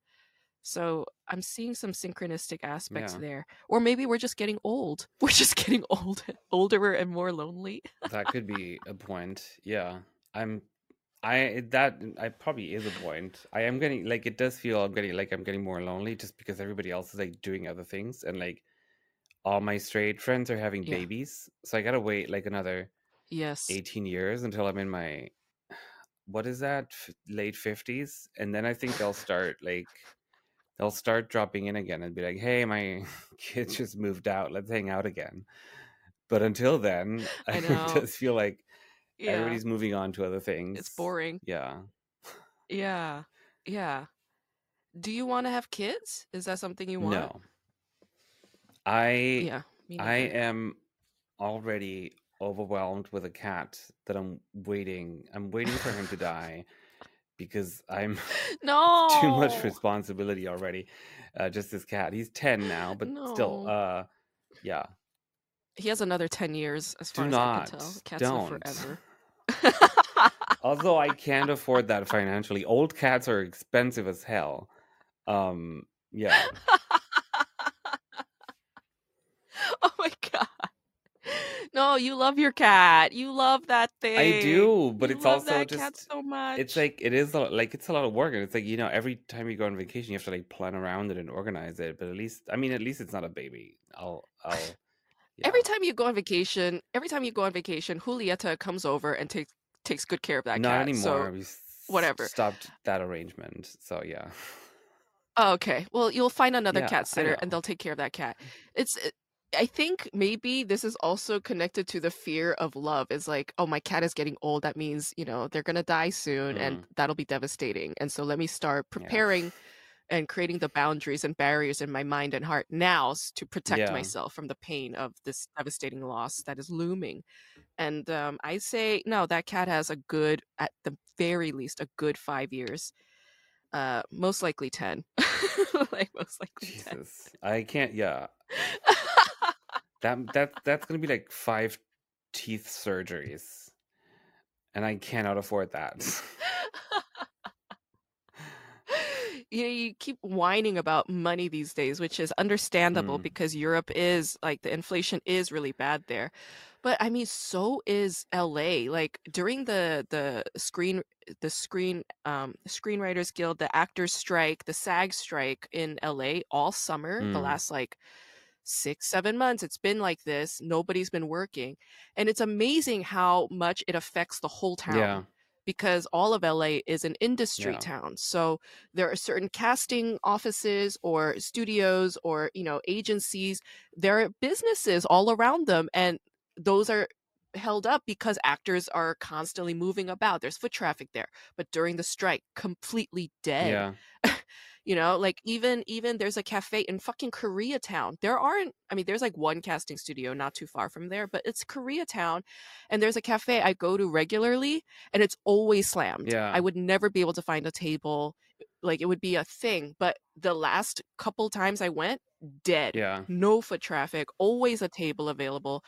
so i'm seeing some synchronistic aspects Yeah. there or maybe we're just getting old we're just getting old older and more lonely That could be a point. Yeah. I'm I that I probably is a point. I am getting like it does feel I'm getting like I'm getting more lonely just because everybody else is like doing other things and like all my straight friends are having Yeah. babies. So I gotta wait like another yes 18 years until I'm in my what is that F- late 50s and then I think they'll start like they'll start dropping in again and be like hey my kid just moved out let's hang out again but until then I I just feel like yeah. Everybody's moving on to other things. It's boring. Yeah. Yeah. Yeah. Do you want to have kids? Is that something you want? No. I yeah I am already overwhelmed with a cat that I'm waiting I'm waiting for him to die because I'm no too much responsibility already. Uh, just this cat. He's ten now, but still, uh, yeah. he has another 10 years as far Do as i can tell. cats live Don't. forever Although I can't afford that financially, old cats are expensive as hell. Um, yeah, oh my god no you love your cat you love that thing I do, but You it's also just so much it's like it is a, like it's a lot of work, and it's like you know every time you go on vacation, you have to like plan around it and organize it. But at least, I mean, at least it's not a baby. I'll, I'll. Yeah. every time you go on vacation every time you go on vacation julieta comes over and takes takes good care of that not cat anymore. so we whatever. stopped that arrangement. So yeah, okay. Well, you'll find another Yeah, cat sitter and they'll take care of that cat. It's I think maybe this is also connected to the fear of love. Is like, oh, my cat is getting old. That means, you know, they're gonna die soon and mm. that'll be devastating. And so let me start preparing Yeah. And creating the boundaries and barriers in my mind and heart now to protect Yeah. myself from the pain of this devastating loss that is looming. And um, I say, no, that cat has a good, at the very least, a good five years. Uh, most likely 10. like, most likely 10. Jesus, I can't. Yeah, that that that's gonna be like five teeth surgeries, and I cannot afford that. you know, you keep whining about money these days, which is understandable Mm. because Europe is like the inflation is really bad there. But I mean, so is LA. Like during the the screen the screen um screenwriters guild, the actors strike, the SAG strike in LA all summer, the Mm. last like six, seven months. It's been like this. Nobody's been working. And it's amazing how much it affects the whole town yeah, because all of LA is an industry Yeah. town. So there are certain casting offices or studios or, you know, agencies. There are businesses all around them and those are held up because actors are constantly moving about. There's foot traffic there. But during the strike, completely dead yeah, you know like even even there's a cafe in fucking koreatown there aren't i mean there's like one casting studio not too far from there but it's koreatown and there's a cafe i go to regularly and it's always slammed Yeah. i would never be able to find a table like it would be a thing but the last couple times i went dead yeah. no foot traffic always a table available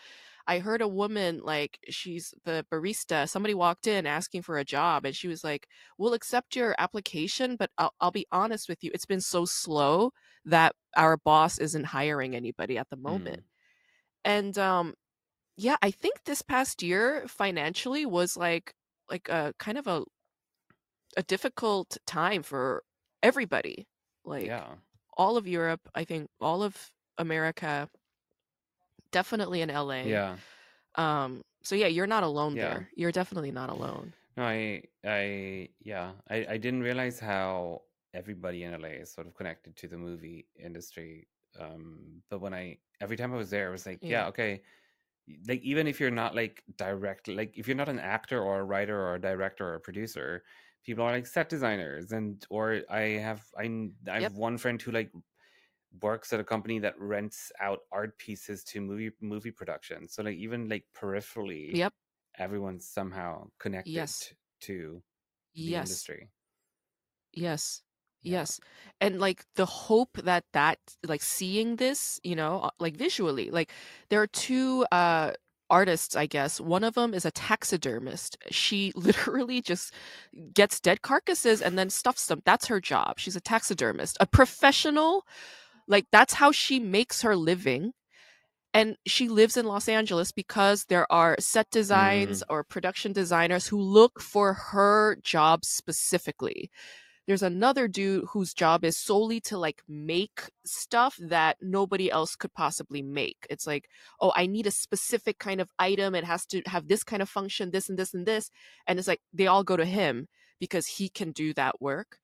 i heard a woman like she's the barista somebody walked in asking for a job and she was like we'll accept your application but i'll, I'll be honest with you it's been so slow that our boss isn't hiring anybody at the moment Mm. and um yeah i think this past year financially was like like a kind of a a difficult time for everybody. Like Yeah. all of Europe, I think all of America, definitely in LA. Yeah. Um, so yeah, you're not alone Yeah. there. You're definitely not alone. No, I, I, yeah, I, I didn't realize how everybody in LA is sort of connected to the movie industry. Um, but when I, every time I was there, I was like, yeah, Yeah. okay. Like, even if you're not like direct, like if you're not an actor or a writer or a director or a producer, people are like set designers. And, or I have, I, I Yep. have one friend who like works at a company that rents out art pieces to movie, movie production. So like, even like peripherally, Yep. everyone's somehow connected Yes. to the Yes. industry. Yes. Yeah. Yes. And like the hope that that like seeing this, you know, uh, like visually, like there are two uh artists, I guess. One of them is a taxidermist. She literally just gets dead carcasses and then stuffs them. That's her job. She's a taxidermist, a professional. Like that's how she makes her living. And she lives in Los Angeles because there are set designs mm. or production designers who look for her job specifically there's another dude whose job is solely to like make stuff that nobody else could possibly make. It's like, oh, I need a specific kind of item. It has to have this kind of function, this and this and this. And it's like they all go to him because he can do that work.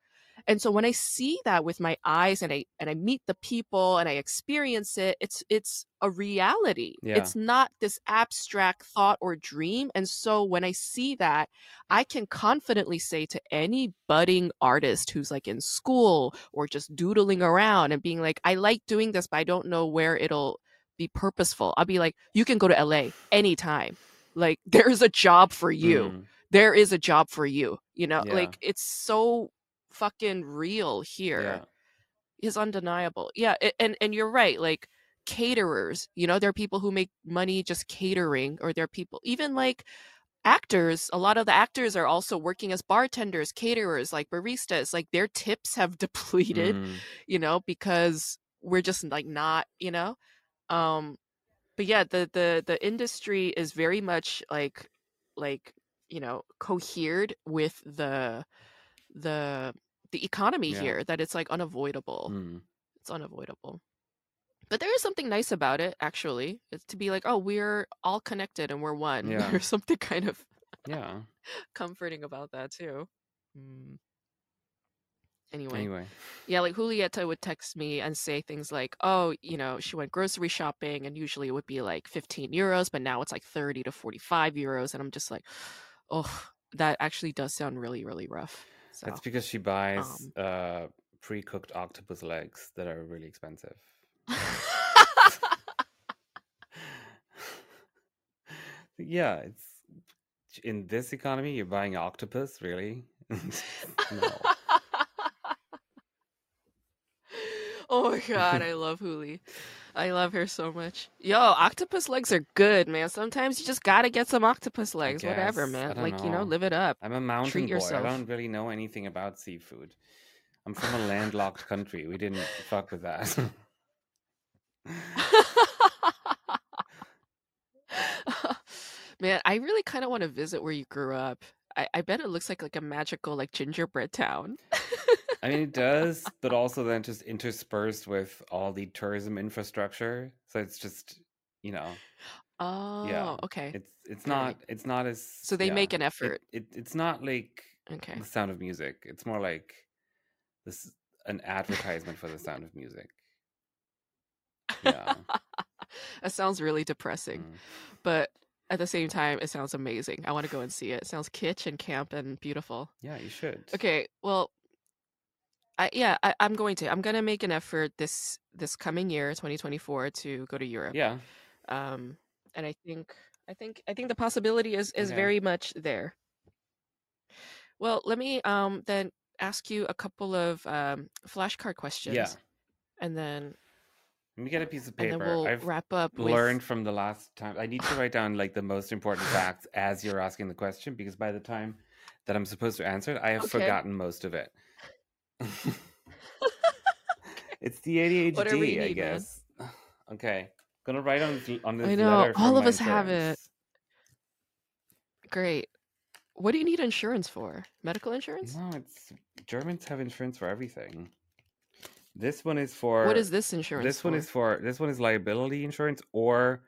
And so when I see that with my eyes and I and I meet the people and I experience it, it's it's a reality. Yeah. It's not this abstract thought or dream. And so when I see that, I can confidently say to any budding artist who's like in school or just doodling around and being like, I like doing this, but I don't know where it'll be purposeful. I'll be like, you can go to LA anytime. Like, there's a job for you. Mm, There is a job for you. You know, Yeah. like it's so fucking real here yeah. is undeniable. Yeah, and and you're right. Like caterers, you know, there are people who make money just catering, or there are people even like actors. A lot of the actors are also working as bartenders, caterers, like baristas. Like their tips have depleted, Mm, you know, because we're just like not, you know. Um, but yeah, the the the industry is very much like like you know cohered with the the the economy Yeah. here that it's like unavoidable mm. it's unavoidable but there is something nice about it actually it's to be like oh we're all connected and we're one Yeah. there's something kind of Yeah. comforting about that too mm. anyway Anyway. yeah like julieta would text me and say things like oh you know she went grocery shopping and usually it would be like 15 euros but now it's like 30 to 45 euros and i'm just like oh that actually does sound really really rough so That's because she buys um, uh pre-cooked octopus legs that are really expensive. yeah, it's in this economy you're buying octopus, really? oh my god, I love Huli. I love her so much. Yo, octopus legs are good, man. Sometimes you just gotta get some octopus legs, whatever, guess. Man. Like, you know, know. live it up. I'm a mountain boy. yourself. I don't really know anything about seafood. I'm from a landlocked country. We didn't fuck with that. man, I really kind of want to visit where you grew up. I, I bet it looks like like a magical like gingerbread town. I mean, it does, but also then just interspersed with all the tourism infrastructure. So it's just, you know, Oh, yeah. okay. it's it's Right. not it's not as So they yeah, make an it- effort. It, it's not like Okay. the Sound of Music. It's more like this an advertisement for the Sound of Music. Yeah. that sounds really depressing. Mm. but at the same time, it sounds amazing. I want to go and see it. It sounds kitsch and camp and beautiful. Yeah, you should. Okay, well, I yeah, I, I'm going to. I'm gonna make an effort this this coming year, 2024, to go to Europe. Yeah. Um, and I think I think I think the possibility is is Okay. very much there. Well, let me um then ask you a couple of um flashcard questions. Yeah. And then Let me get a piece of and then paper. we'll I've wrap up with learned from the last time. I need to write down like the most important facts as you're asking the question because by the time that I'm supposed to answer it, I have Okay. forgotten most of it. it's the ADHD, Whatever I need, man. guess. Okay, gonna write on on this I know, all of us have it. Great. What do you need insurance for? Medical insurance? No, it's Germans have insurance for everything. This one is for What is this insurance this one for? is for this one is liability insurance or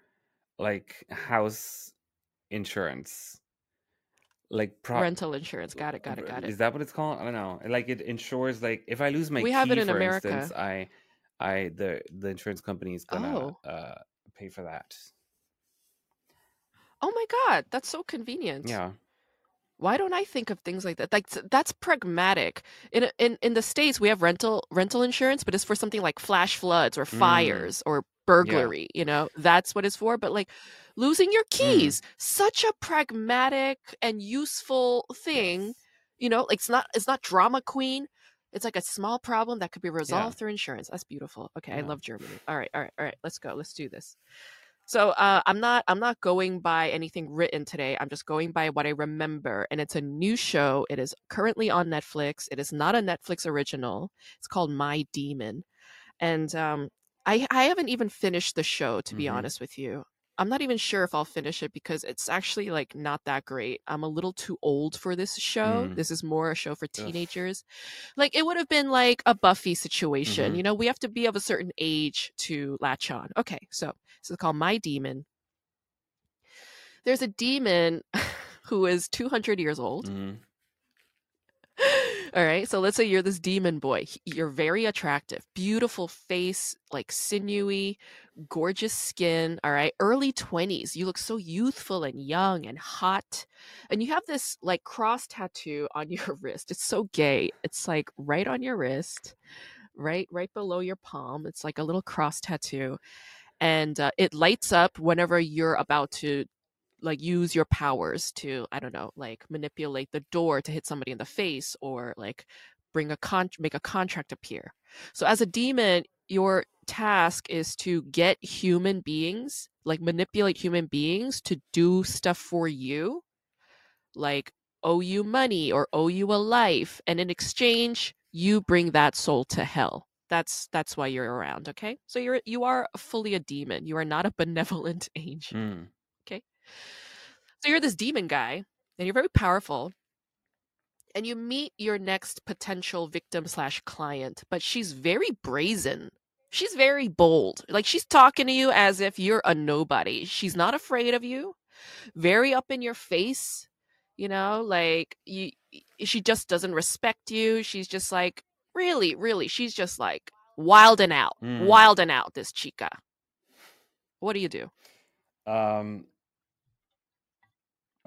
like house insurance. Like pro Rental insurance. Got it, got it, got it. is that what it's called? I don't know. Like it insures like if I lose my We have it in for America. instance, I I the the insurance company is gonna Oh. uh pay for that. Oh my god, that's so convenient. Yeah. Why don't I think of things like that? Like that's pragmatic. In in in the states, we have rental rental insurance, but it's for something like flash floods or Mm. fires or burglary. You know, that's what it's for. But like losing your Mm. keys, such a pragmatic and useful thing. You know, like it's not it's not drama queen. It's like a small problem that could be Yeah. resolved through insurance. That's beautiful. Okay, I love Germany. All right, all right, all right. Let's go. Let's do this. So uh, I'm not I'm not going by anything written today. I'm just going by what I remember, and it's a new show. It is currently on Netflix. It is not a Netflix original. It's called My Demon, and um, I I haven't even finished the show to be Mhm. honest with you. I'm not even sure if I'll finish it because it's actually like not that great. I'm a little too old for this show. Mm. This is more a show for Ugh. teenagers. Like it would have been like a Buffy situation. Mhm. You know, we have to be of a certain age to latch on. Okay, so this is called My Demon. There's a demon who is 200 years old. Mhm. All right. So let's say you're this demon boy. You're very attractive, beautiful face, like sinewy, gorgeous skin. All right. Early 20s. You look so youthful and young and hot. And you have this like cross tattoo on your wrist. It's so gay. It's like right on your wrist, right, right below your palm. It's like a little cross tattoo. And uh, it lights up whenever you're about to like use your powers to i don't know like manipulate the door to hit somebody in the face or like bring a con make a contract appear. So as a demon your task is to get human beings like manipulate human beings to do stuff for you like owe you money or owe you a life and in exchange you bring that soul to hell. That's that's why you're around okay? So you're you are fully a demon. You are not a benevolent angel. Mm. So you're this demon guy, and you're very powerful, and you meet your next potential victim slash client, but she's very brazen. She's very bold. Like she's talking to you as if you're a nobody. She's not afraid of you. Very up in your face. You know, like you she just doesn't respect you. She's just like really, really, she's just like wilding out. Mm. Wilding out this chica. What do you do? Um.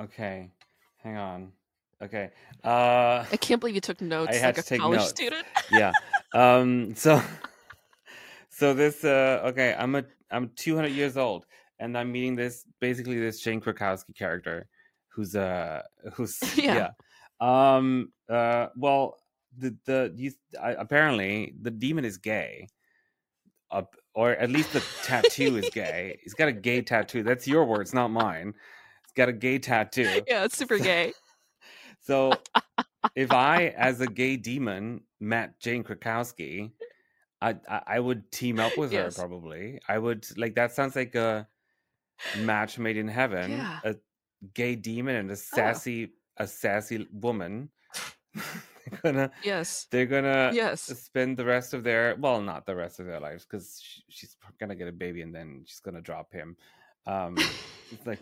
Okay, hang on. Okay. Uh. I can't believe you took notes had like to a take college notes. student. yeah. Um. So. So this. Uh. Okay. I'm a. I'm 200 years old, and I'm meeting this basically this Jane Krakowski character, who's uh who's Yeah. yeah. Um. Uh. Well, the the you I, apparently the demon is gay. Up or at least the tattoo is gay. He's got a gay tattoo. That's your words, not mine. Got a gay tattoo. yeah, it's super gay. So if I, as a gay demon, met Jane Krakowski, I I, I would team up with Yes. her probably. I would like that sounds like a match made in heaven. Yeah. A gay demon and a sassy a sassy woman. they're gonna Yes. they're gonna Yes. spend the rest of their well not the rest of their lives because she's gonna get a baby and then she's gonna drop him um it's like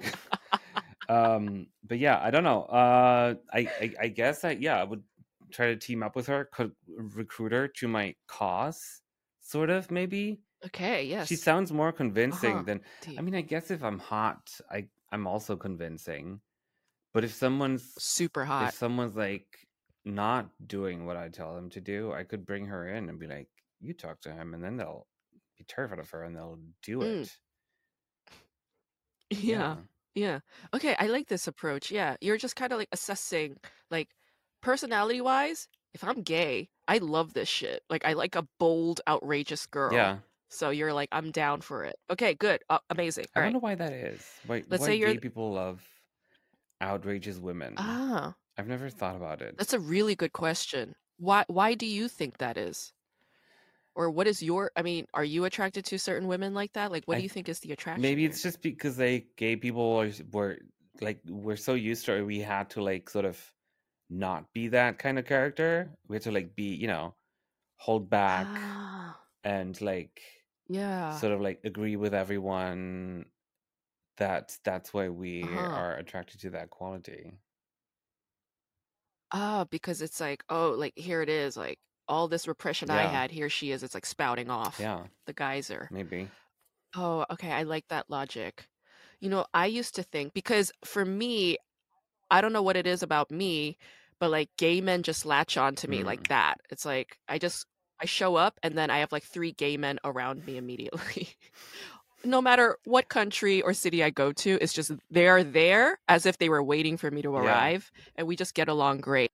um but yeah i don't know uh I, I i guess i yeah i would try to team up with her could recruit her to my cause sort of maybe Okay, yes. she sounds more convincing Uh-huh. than Deep. i mean i guess if i'm hot i i'm also convincing but if someone's super hot. if someone's like not doing what I tell them to do, I could bring her in and be like, "You talk to him," and then they'll be terrified of her and they'll do Mm. it. yeah. Yeah. Okay, I like this approach. Yeah. You're just kind of like assessing like personality wise, if I'm gay, I love this shit. Like I like a bold, outrageous girl. yeah. So you're like I'm down for it. Okay, good. Uh, amazing. I All wonder right. why that is. Why, Let's why say you're gay people love outrageous women? Ah, I've never thought about it. that's a really good question. Why why do you think that is? Or what is your I mean, are you attracted to certain women like that? Like what I- do you think is the attraction? Maybe it's just because they gay people are, were like we're so used to it, we had to like sort of not be that kind of character. We had to like be, you know, hold back Ah, and like yeah. sort of like agree with everyone. That that's why we Uh-huh. are attracted to that quality. Ah, because it's like, oh, like here it is, like all this repression I had, here she is, it's like spouting off Yeah, the geyser. maybe. Oh, okay, I like that logic. You know, I used to think because for me, I don't know what it is about me, but like gay men just latch on to me Mm. like that. It's like I just I show up and then I have like three gay men around me immediately. no matter what country or city I go to, it's just they're there as if they were waiting for me to Yeah. arrive and we just get along great.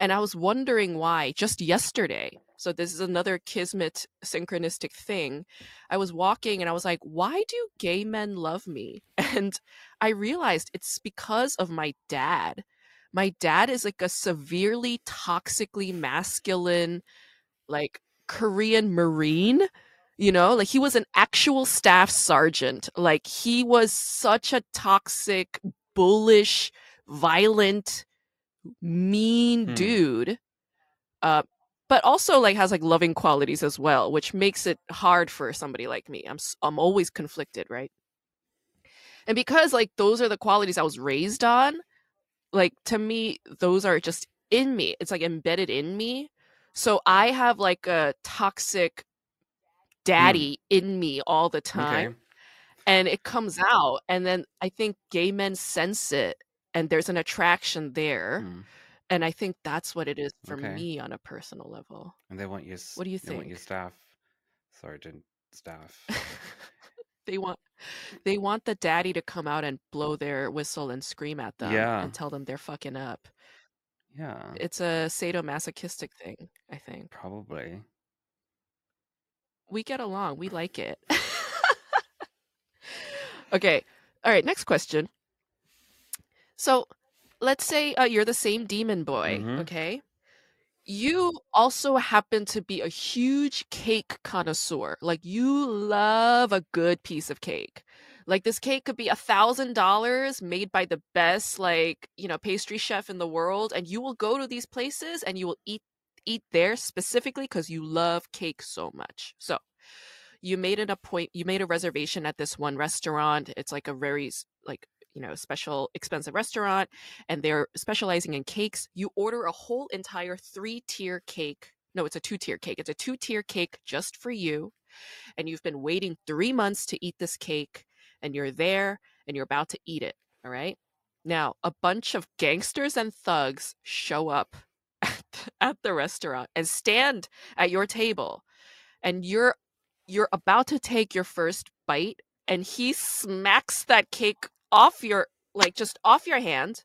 And I was wondering why just yesterday. So this is another kismet synchronistic thing. I was walking and I was like, why do gay men love me? And I realized it's because of my dad. My dad is like a severely toxically masculine, like Korean Marine. You know, like he was an actual staff sergeant. Like he was such a toxic, bullish, violent, mean Hmm. dude. Uh, but also like has like loving qualities as well, which makes it hard for somebody like me. I'm i'm always conflicted, right? And because like those are the qualities I was raised on, like to me those are just in me. It's like embedded in me. So I have like a toxic daddy in me all the time Okay. and it comes out and then I think gay men sense it and there's an attraction there Hmm. and I think that's what it is for Okay. me on a personal level. And they want your What do you They want your staff sergeant staff. they want they want the daddy to come out and blow their whistle and scream at them Yeah. and tell them they're fucking up. Yeah, It's a sadomasochistic thing, I think. probably. We get along. We like it. okay. All right, next question. So, let's say uh, you're the same demon boy, Mhm. okay? You also happen to be a huge cake connoisseur. Like, you love a good piece of cake. Like, this cake could be a thousand dollars made by the best, like, you know, pastry chef in the world, and you will go to these places and you will eat eat there specifically because you love cake so much. So, you made an appointment you made a reservation at this one restaurant it's like a very like you know special expensive restaurant and they're specializing in cakes you order a whole entire three tier cake no it's a two tier cake it's a two tier cake just for you and you've been waiting 3 months to eat this cake and you're there and you're about to eat it all right? Now a bunch of gangsters and thugs show up at the restaurant and stand at your table and you're you're about to take your first bite and he smacks that cake off your like just off your hand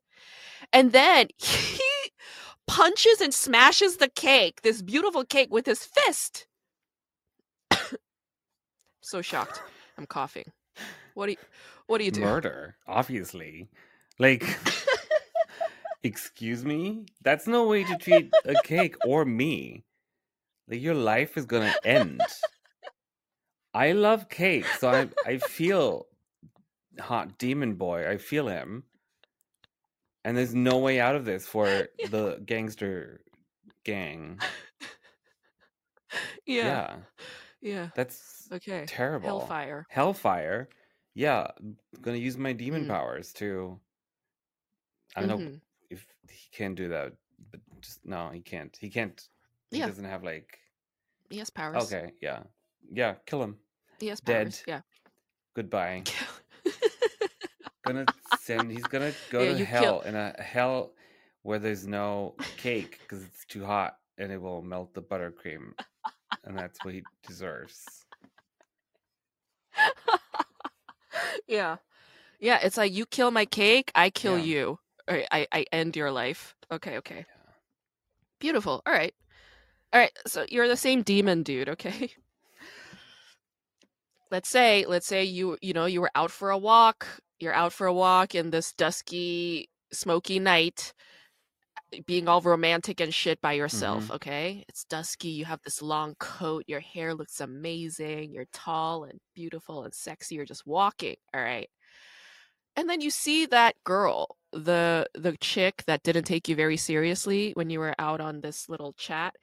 and then he punches and smashes the cake this beautiful cake with his fist so shocked i'm coughing what do you what do you do Murder, obviously. Like, excuse me? That's no way to treat a cake or me. Like, your life is gonna end. I love cake, so I I feel hot demon boy. I feel him. And there's no way out of this for the gangster gang. yeah Yeah, yeah that's okay terrible. hellfire Hellfire. Yeah, I'm gonna use my demon Mm. powers to. I don't know Mhm. if he can do that, but just no, he can't. He can't. He Yeah. doesn't have like. he has powers Okay, yeah, yeah. Kill him. he has Dead. powers yeah Goodbye. Gonna send. He's gonna go Yeah, to hell in a hell where there's no cake because it's too hot and it will melt the buttercream, and that's what he deserves. yeah. Yeah it's like you kill my cake i kill Yeah. you. Or I, I end your life. Okay okay. Beautiful. All right. All right so you're the same demon dude okay let's say let's say you you know you were out for a walk you're out for a walk in this dusky smoky night eh, being all romantic and shit by yourself mm-hmm. okay? It's dusky you have this long coat your hair looks amazing you're tall and beautiful and sexy you're just walking all right? And then you see that girl, the the chick that didn't take you very seriously when you were out on this little chat,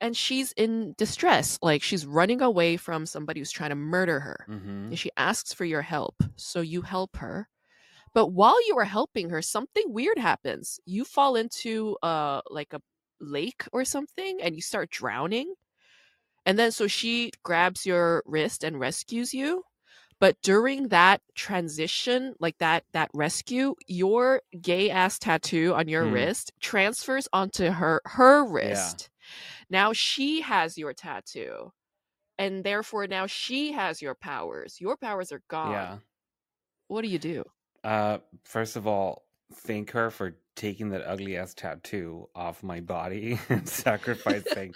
and she's in distress, like she's running away from somebody who's trying to murder her. Mm-hmm. And she asks for your help, so you help her. But while you are helping her, something weird happens. You fall into uh like a lake or something and you start drowning. And then so she grabs your wrist and rescues you. But during that transition, like that that rescue, your gay ass tattoo on your Hmm. wrist transfers onto her her Yeah. Now she has your tattoo. And therefore now she has your powers. Your powers are gone. Yeah. What do you do? Uh, first of all, thank her for taking that ugly ass tattoo off my body and sacrificing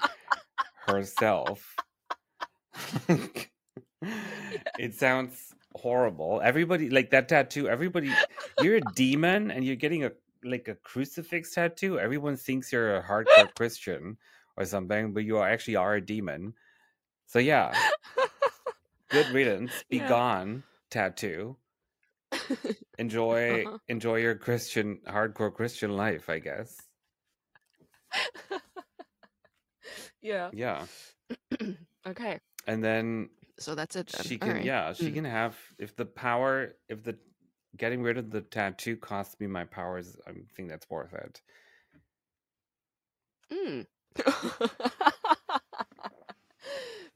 herself. it sounds horrible. Everybody like that tattoo. Everybody, you're a demon and you're getting a like a crucifix tattoo. Everyone thinks you're a hardcore Christian or something, but you are actually are a demon. So yeah, good riddance. Be Yeah. gone, tattoo. Enjoy Uh-huh. enjoy your Christian hardcore Christian life, I guess. yeah. Yeah. okay. And then So that's it then. she can right. yeah, she Mm. can have if the power if the getting rid of the tattoo costs me my powers, I think that's worth it. Mm.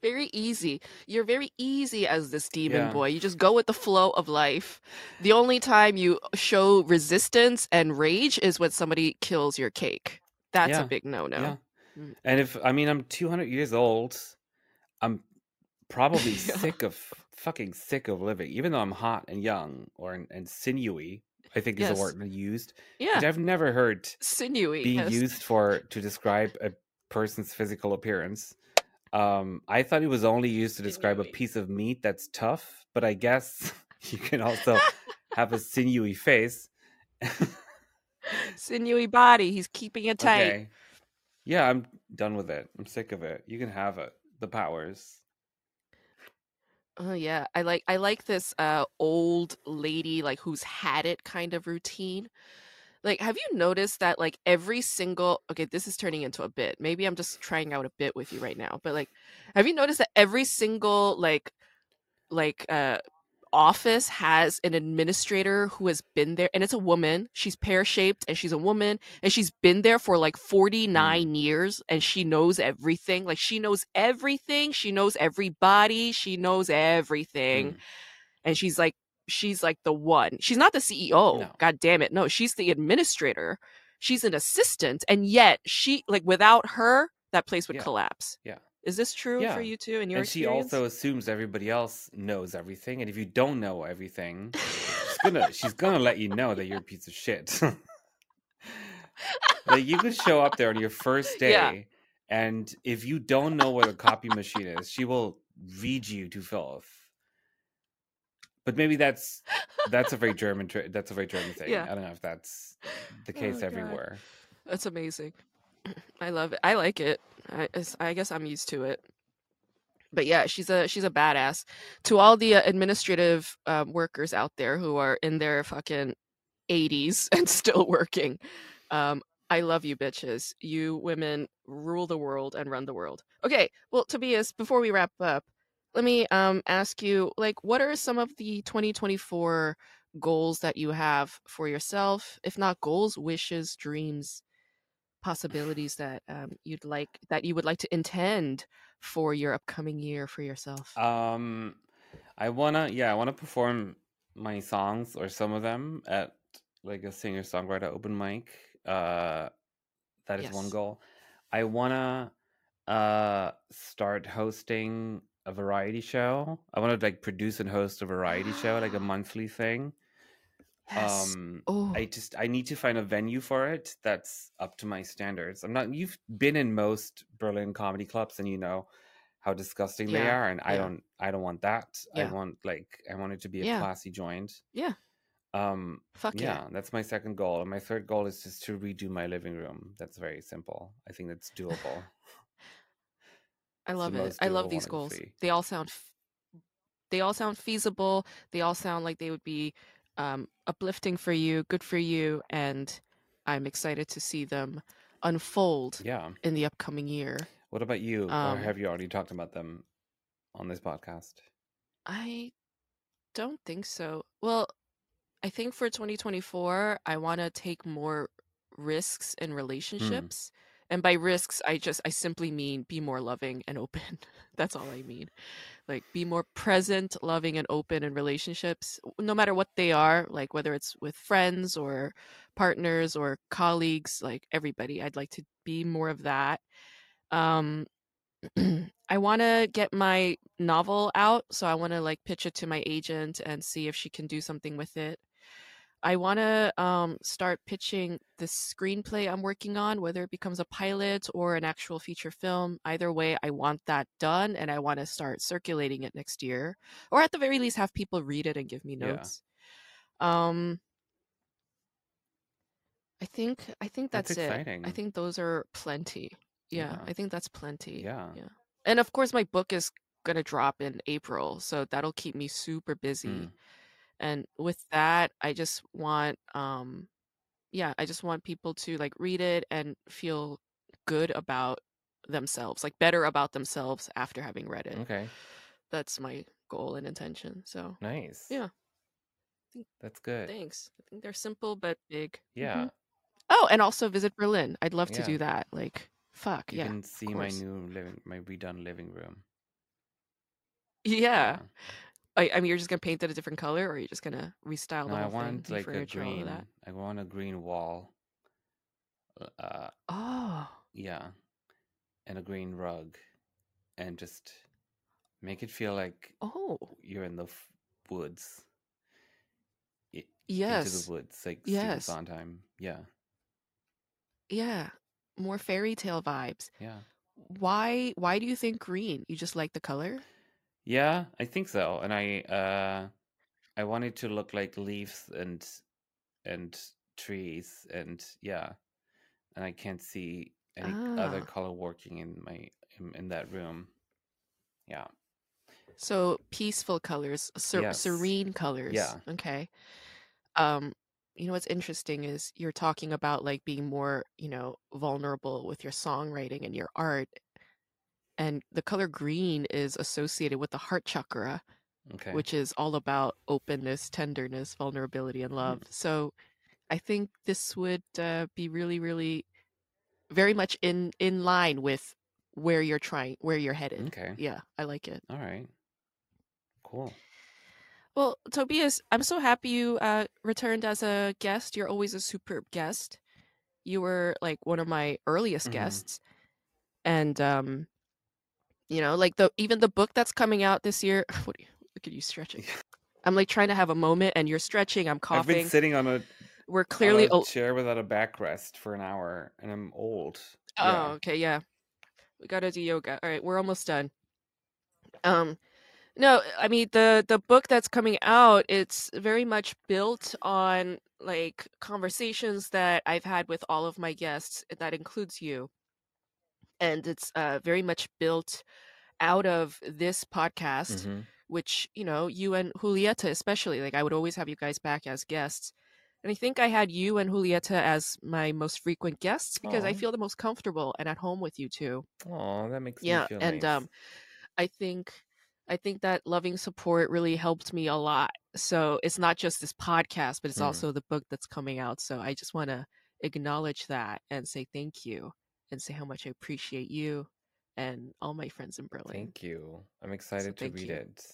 very easy. You're very easy as this demon Yeah. boy. You just go with the flow of life. The only time you show resistance and rage is when somebody kills your cake. That's Yeah. a big no no. Yeah. Mm. And if I mean I'm 200 years old, I'm probably sick of fucking sick of living, even though I'm hot and young or and sinewy. I think is Yes. the word used, Yeah. I've never heard Sinewy. be yes. used for to describe a person's physical appearance. Um, I thought it was only used to describe a piece of meat that's tough, but I guess you can also have a sinewy face. Sinewy body. He's keeping it tight. okay. Yeah, I'm done with it. I'm sick of it. You can have it. The powers. Oh yeah, I like I like this uh old lady like who's had it kind of routine. Like have you noticed that like every single okay, this is turning into a bit. Maybe I'm just trying out a bit with you right now. But like have you noticed that every single like like uh office has an administrator who has been there and it's a woman. She's pear-shaped and she's a woman and she's been there for like 49 years and she knows everything. Like she knows everything. She knows everybody. She knows everything. Mm. And she's like she's like the one. She's not the CEO. No. God damn it. No, she's the administrator. She's an assistant and yet she like without her that place would Yeah. collapse. Yeah. Is this true Yeah. for you too in your and she experience? also assumes everybody else knows everything, and if you don't know everything, she's gonna she's gonna let you know that you're a piece of shit. like you could show up there on your first day, Yeah. and if you don't know what a copy machine is, she will read you to filth. But maybe that's that's a very German that's a very German thing. Yeah. I don't know if that's the case Oh, God. everywhere. That's amazing. I love it. I like it. I, I guess I'm used to it. But yeah, she's a she's a badass. To all the uh, administrative um, workers out there who are in their fucking 80s and still working, um, I love you, bitches. You women rule the world and run the world. Okay, well, Tobias, before we wrap up, let me um ask you, like, what are some of the 2024 goals that you have for yourself? If not goals, wishes, dreams, possibilities that um, you'd like that you would like to intend for your upcoming year for yourself. Um, I wanna, yeah, I wanna perform my songs or some of them at like a singer songwriter open mic. Uh, that is one goal. I wanna uh start hosting a variety show. I wanna like produce and host a variety show, like a monthly thing. yes. Um, oh, I just I need to find a venue for it that's up to my standards. I'm not. You've been in most Berlin comedy clubs, and you know how disgusting they Yeah, are. And I don't. I don't want that. Yeah. I want like I want it to be a Yeah. classy joint. yeah. Um. Fuck yeah, yeah. that's my second goal, and my third goal is just to redo my living room. That's very simple. I think that's doable. I love it. I love these one of the goals. They all sound they all sound feasible. They all sound like they would be um, uplifting for you, good for you, and I'm excited to see them unfold Yeah. in the upcoming year. What about you? or Um, have you already talked about them on this podcast? I don't think so. Well, I think for 2024, I want to take more risks in Hmm. relationships. And by risks, I just, I simply mean be more loving and open. That's all I mean. Like, be more present, loving, and open in relationships, no matter what they are, like whether it's with friends or partners or colleagues, like everybody. I'd like to be more of that. Um, I want to get my novel out, so I want to like pitch it to my agent and see if she can do something with it. I want to um, start pitching the screenplay I'm working on, whether it becomes a pilot or an actual feature film. Either way, I want that done, and I want to start circulating it next year, or at the very least, have people read it and give me Yeah. notes. Um, I think I think That's that's, it. I think those are plenty. Yeah, Yeah. I think that's plenty. Yeah. Yeah. And of course, my book is going to drop in April, so that'll keep me super busy. Mm. And with that, I just want, um, yeah, I just want people to like read it and feel good about themselves, like better about themselves after having read it. Okay. That's my goal and intention. So Nice. Yeah. That's good. thanks. I think they're simple but big. Yeah. Mhm. Oh, and also visit Berlin. I'd love to do that. Like, fuck, You yeah. can see my new living, my redone living room. Yeah. I, I mean, you're just gonna paint it a different color, or are you just gonna restyle No, the I whole want thing, new like a furniture, all of green. that? I want a green wall. Uh, Oh, yeah, and a green rug, and just make it feel like oh, you're in the f- woods. I- Into yes, the woods, like Stephen yes, Sondheim. Yeah, yeah. More fairy tale vibes. yeah, Why? Why do you think green? You just like the color? Yeah. I think so. And I, uh, I wanted to look like leaves and and trees, and yeah. And I can't see any other Ah, color working in my in, in that room. Yeah. so peaceful colors, ser- Yes. serene colors. Yeah. Okay. Um, you know what's interesting is you're talking about like being more, you know, vulnerable with your songwriting and your art, and the color green is associated with the heart chakra. Okay. which is all about openness, tenderness, vulnerability, and love. So I think this would uh, be really, really very much in in line with where you're trying, where you're headed. Okay. Yeah, I like it. All right. Cool. Well, Tobias, I'm so happy you uh, returned as a guest. You're always a superb guest. You were like one of my earliest Mhm. guests, and um, you know, like the even the book that's coming out this year. What? Are you, look at you stretching. I'm like trying to have a moment, and you're stretching. I'm coughing. I've been sitting on a We're clearly. Oh, chair without a backrest for an hour, and I'm old. oh, Yeah. okay, yeah. We gotta do yoga. All right, we're almost done. Um, no, I mean the the book that's coming out. It's very much built on like conversations that I've had with all of my guests. That includes you, and it's uh, very much built out of this podcast. hmm which you know you and Julieta especially like I would always have you guys back as guests. And I think I had you and Julieta as my most frequent guests because I feel the most comfortable and at home with you two. Oh, that makes Yeah, me feel and nice. um I think I think that loving support really helped me a lot. So it's not just this podcast, but it's Mm. also the book that's coming out. So I just want to acknowledge that and say thank you and say how much I appreciate you and all my friends in Berlin. Thank you. I'm excited to read you. it.